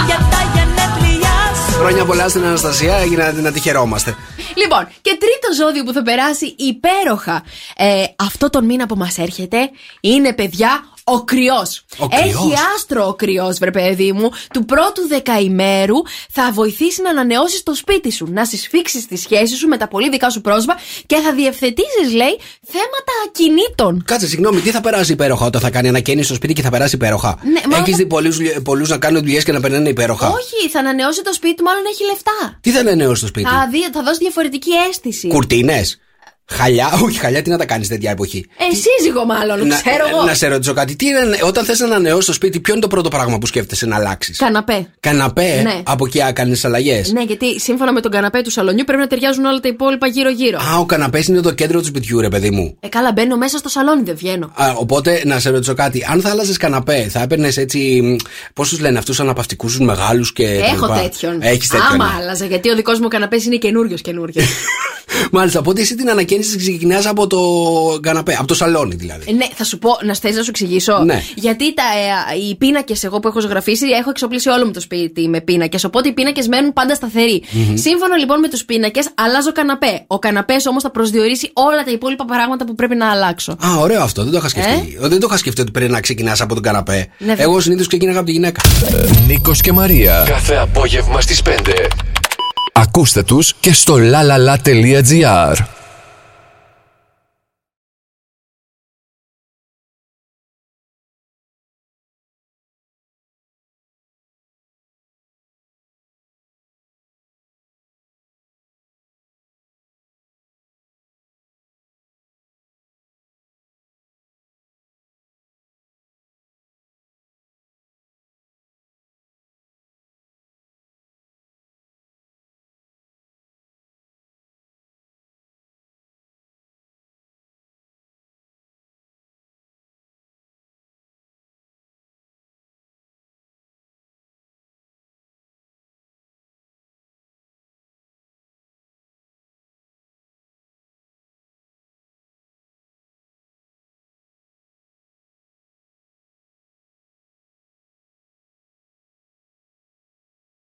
Για τα γενέθλιά σου. Χρόνια πολλά στην Αναστασία για να, να τη χαιρόμαστε. Λοιπόν, και τρίτο ζώδιο που θα περάσει υπέροχα ε, αυτό τον μήνα που μας έρχεται είναι, παιδιά, ο κρυός. Ο κρυός. Έχει άστρο ο κρυός, βρε παιδί μου. Του πρώτου δεκαημέρου θα βοηθήσει να ανανεώσεις το σπίτι σου, να συσφίξεις τη σχέση σου με τα πολύ δικά σου πρόσωπα και θα διευθετήσεις, λέει, θέματα ακινήτων. Κάτσε, συγγνώμη, τι θα περάσει υπέροχα όταν θα κάνει ανακαίνιση στο σπίτι και θα περάσει υπέροχα; Ναι, μα Έχεις θα- δει πολλούς να κάνουν δουλειές και να περνάνε υπέροχα; Όχι, θα ανανεώσει το σπίτι του, μάλλον έχει λεφτά. Τι θα είναι νέο στο σπίτι; Θα, δει, θα δώσει διαφορετική αίσθηση. Κουρτίνες; Χαλιά, όχι χαλιά, τι να τα κάνεις τέτοια εποχή; Ε, σύζυγο μάλλον, ξέρω εγώ. να σε ρωτήσω κάτι. Τι είναι, όταν θες να ανανεώσει το σπίτι, ποιο είναι το πρώτο πράγμα που σκέφτεσαι να αλλάξεις; Καναπέ. Καναπέ, Ναι. από εκεί κάνει αλλαγές; Ναι, γιατί σύμφωνα με τον καναπέ του σαλονιού πρέπει να ταιριάζουν όλα τα υπόλοιπα γύρω-γύρω. Α, ο καναπές είναι το κέντρο του σπιτιού, ρε παιδί μου. Ε, καλά, μπαίνω μέσα στο σαλόνι, δεν βγαίνω. Α, οπότε να σε ρωτήσω κάτι. Αν θα άλλαζες καναπέ, θα έπαιρνες έτσι. Πώς τους λένε αυτούς αναπαυτικούς τους μεγάλους και. τα Έχω λοιπά; τέτοιον. Έχεις τέτοιον. Άμα ναι. άλλαζα, γιατί ο δικός μου καναπές είναι καινούριος καινούριος. Μάλιστα, οπότε εσύ την ανακαίνιση ξεκινάς από το καναπέ, από το σαλόνι δηλαδή. Ε, ναι, θα σου πω, να θες να σου εξηγήσω. Ναι. Γιατί τα, ε, οι πίνακες, εγώ που έχω ζωγραφίσει, έχω εξοπλίσει όλο μου το σπίτι με πίνακες. Οπότε οι πίνακες μένουν πάντα σταθεροί. Μμμ. Σύμφωνα λοιπόν με τους πίνακες, αλλάζω καναπέ. Ο καναπές όμως θα προσδιορίσει όλα τα υπόλοιπα πράγματα που πρέπει να αλλάξω. Α, ωραίο αυτό, δεν το είχα σκεφτεί. Δεν το είχα σκεφτεί ότι πρέπει να ξεκινάς από τον καναπέ. Ε; Ναι, βέβαια. Εγώ συνήθως ξεκίναγα από τη γυναίκα. Νίκος και Μαρία. Κάθε απόγευμα στις 5. Ακούστε τους και στο lalala.gr.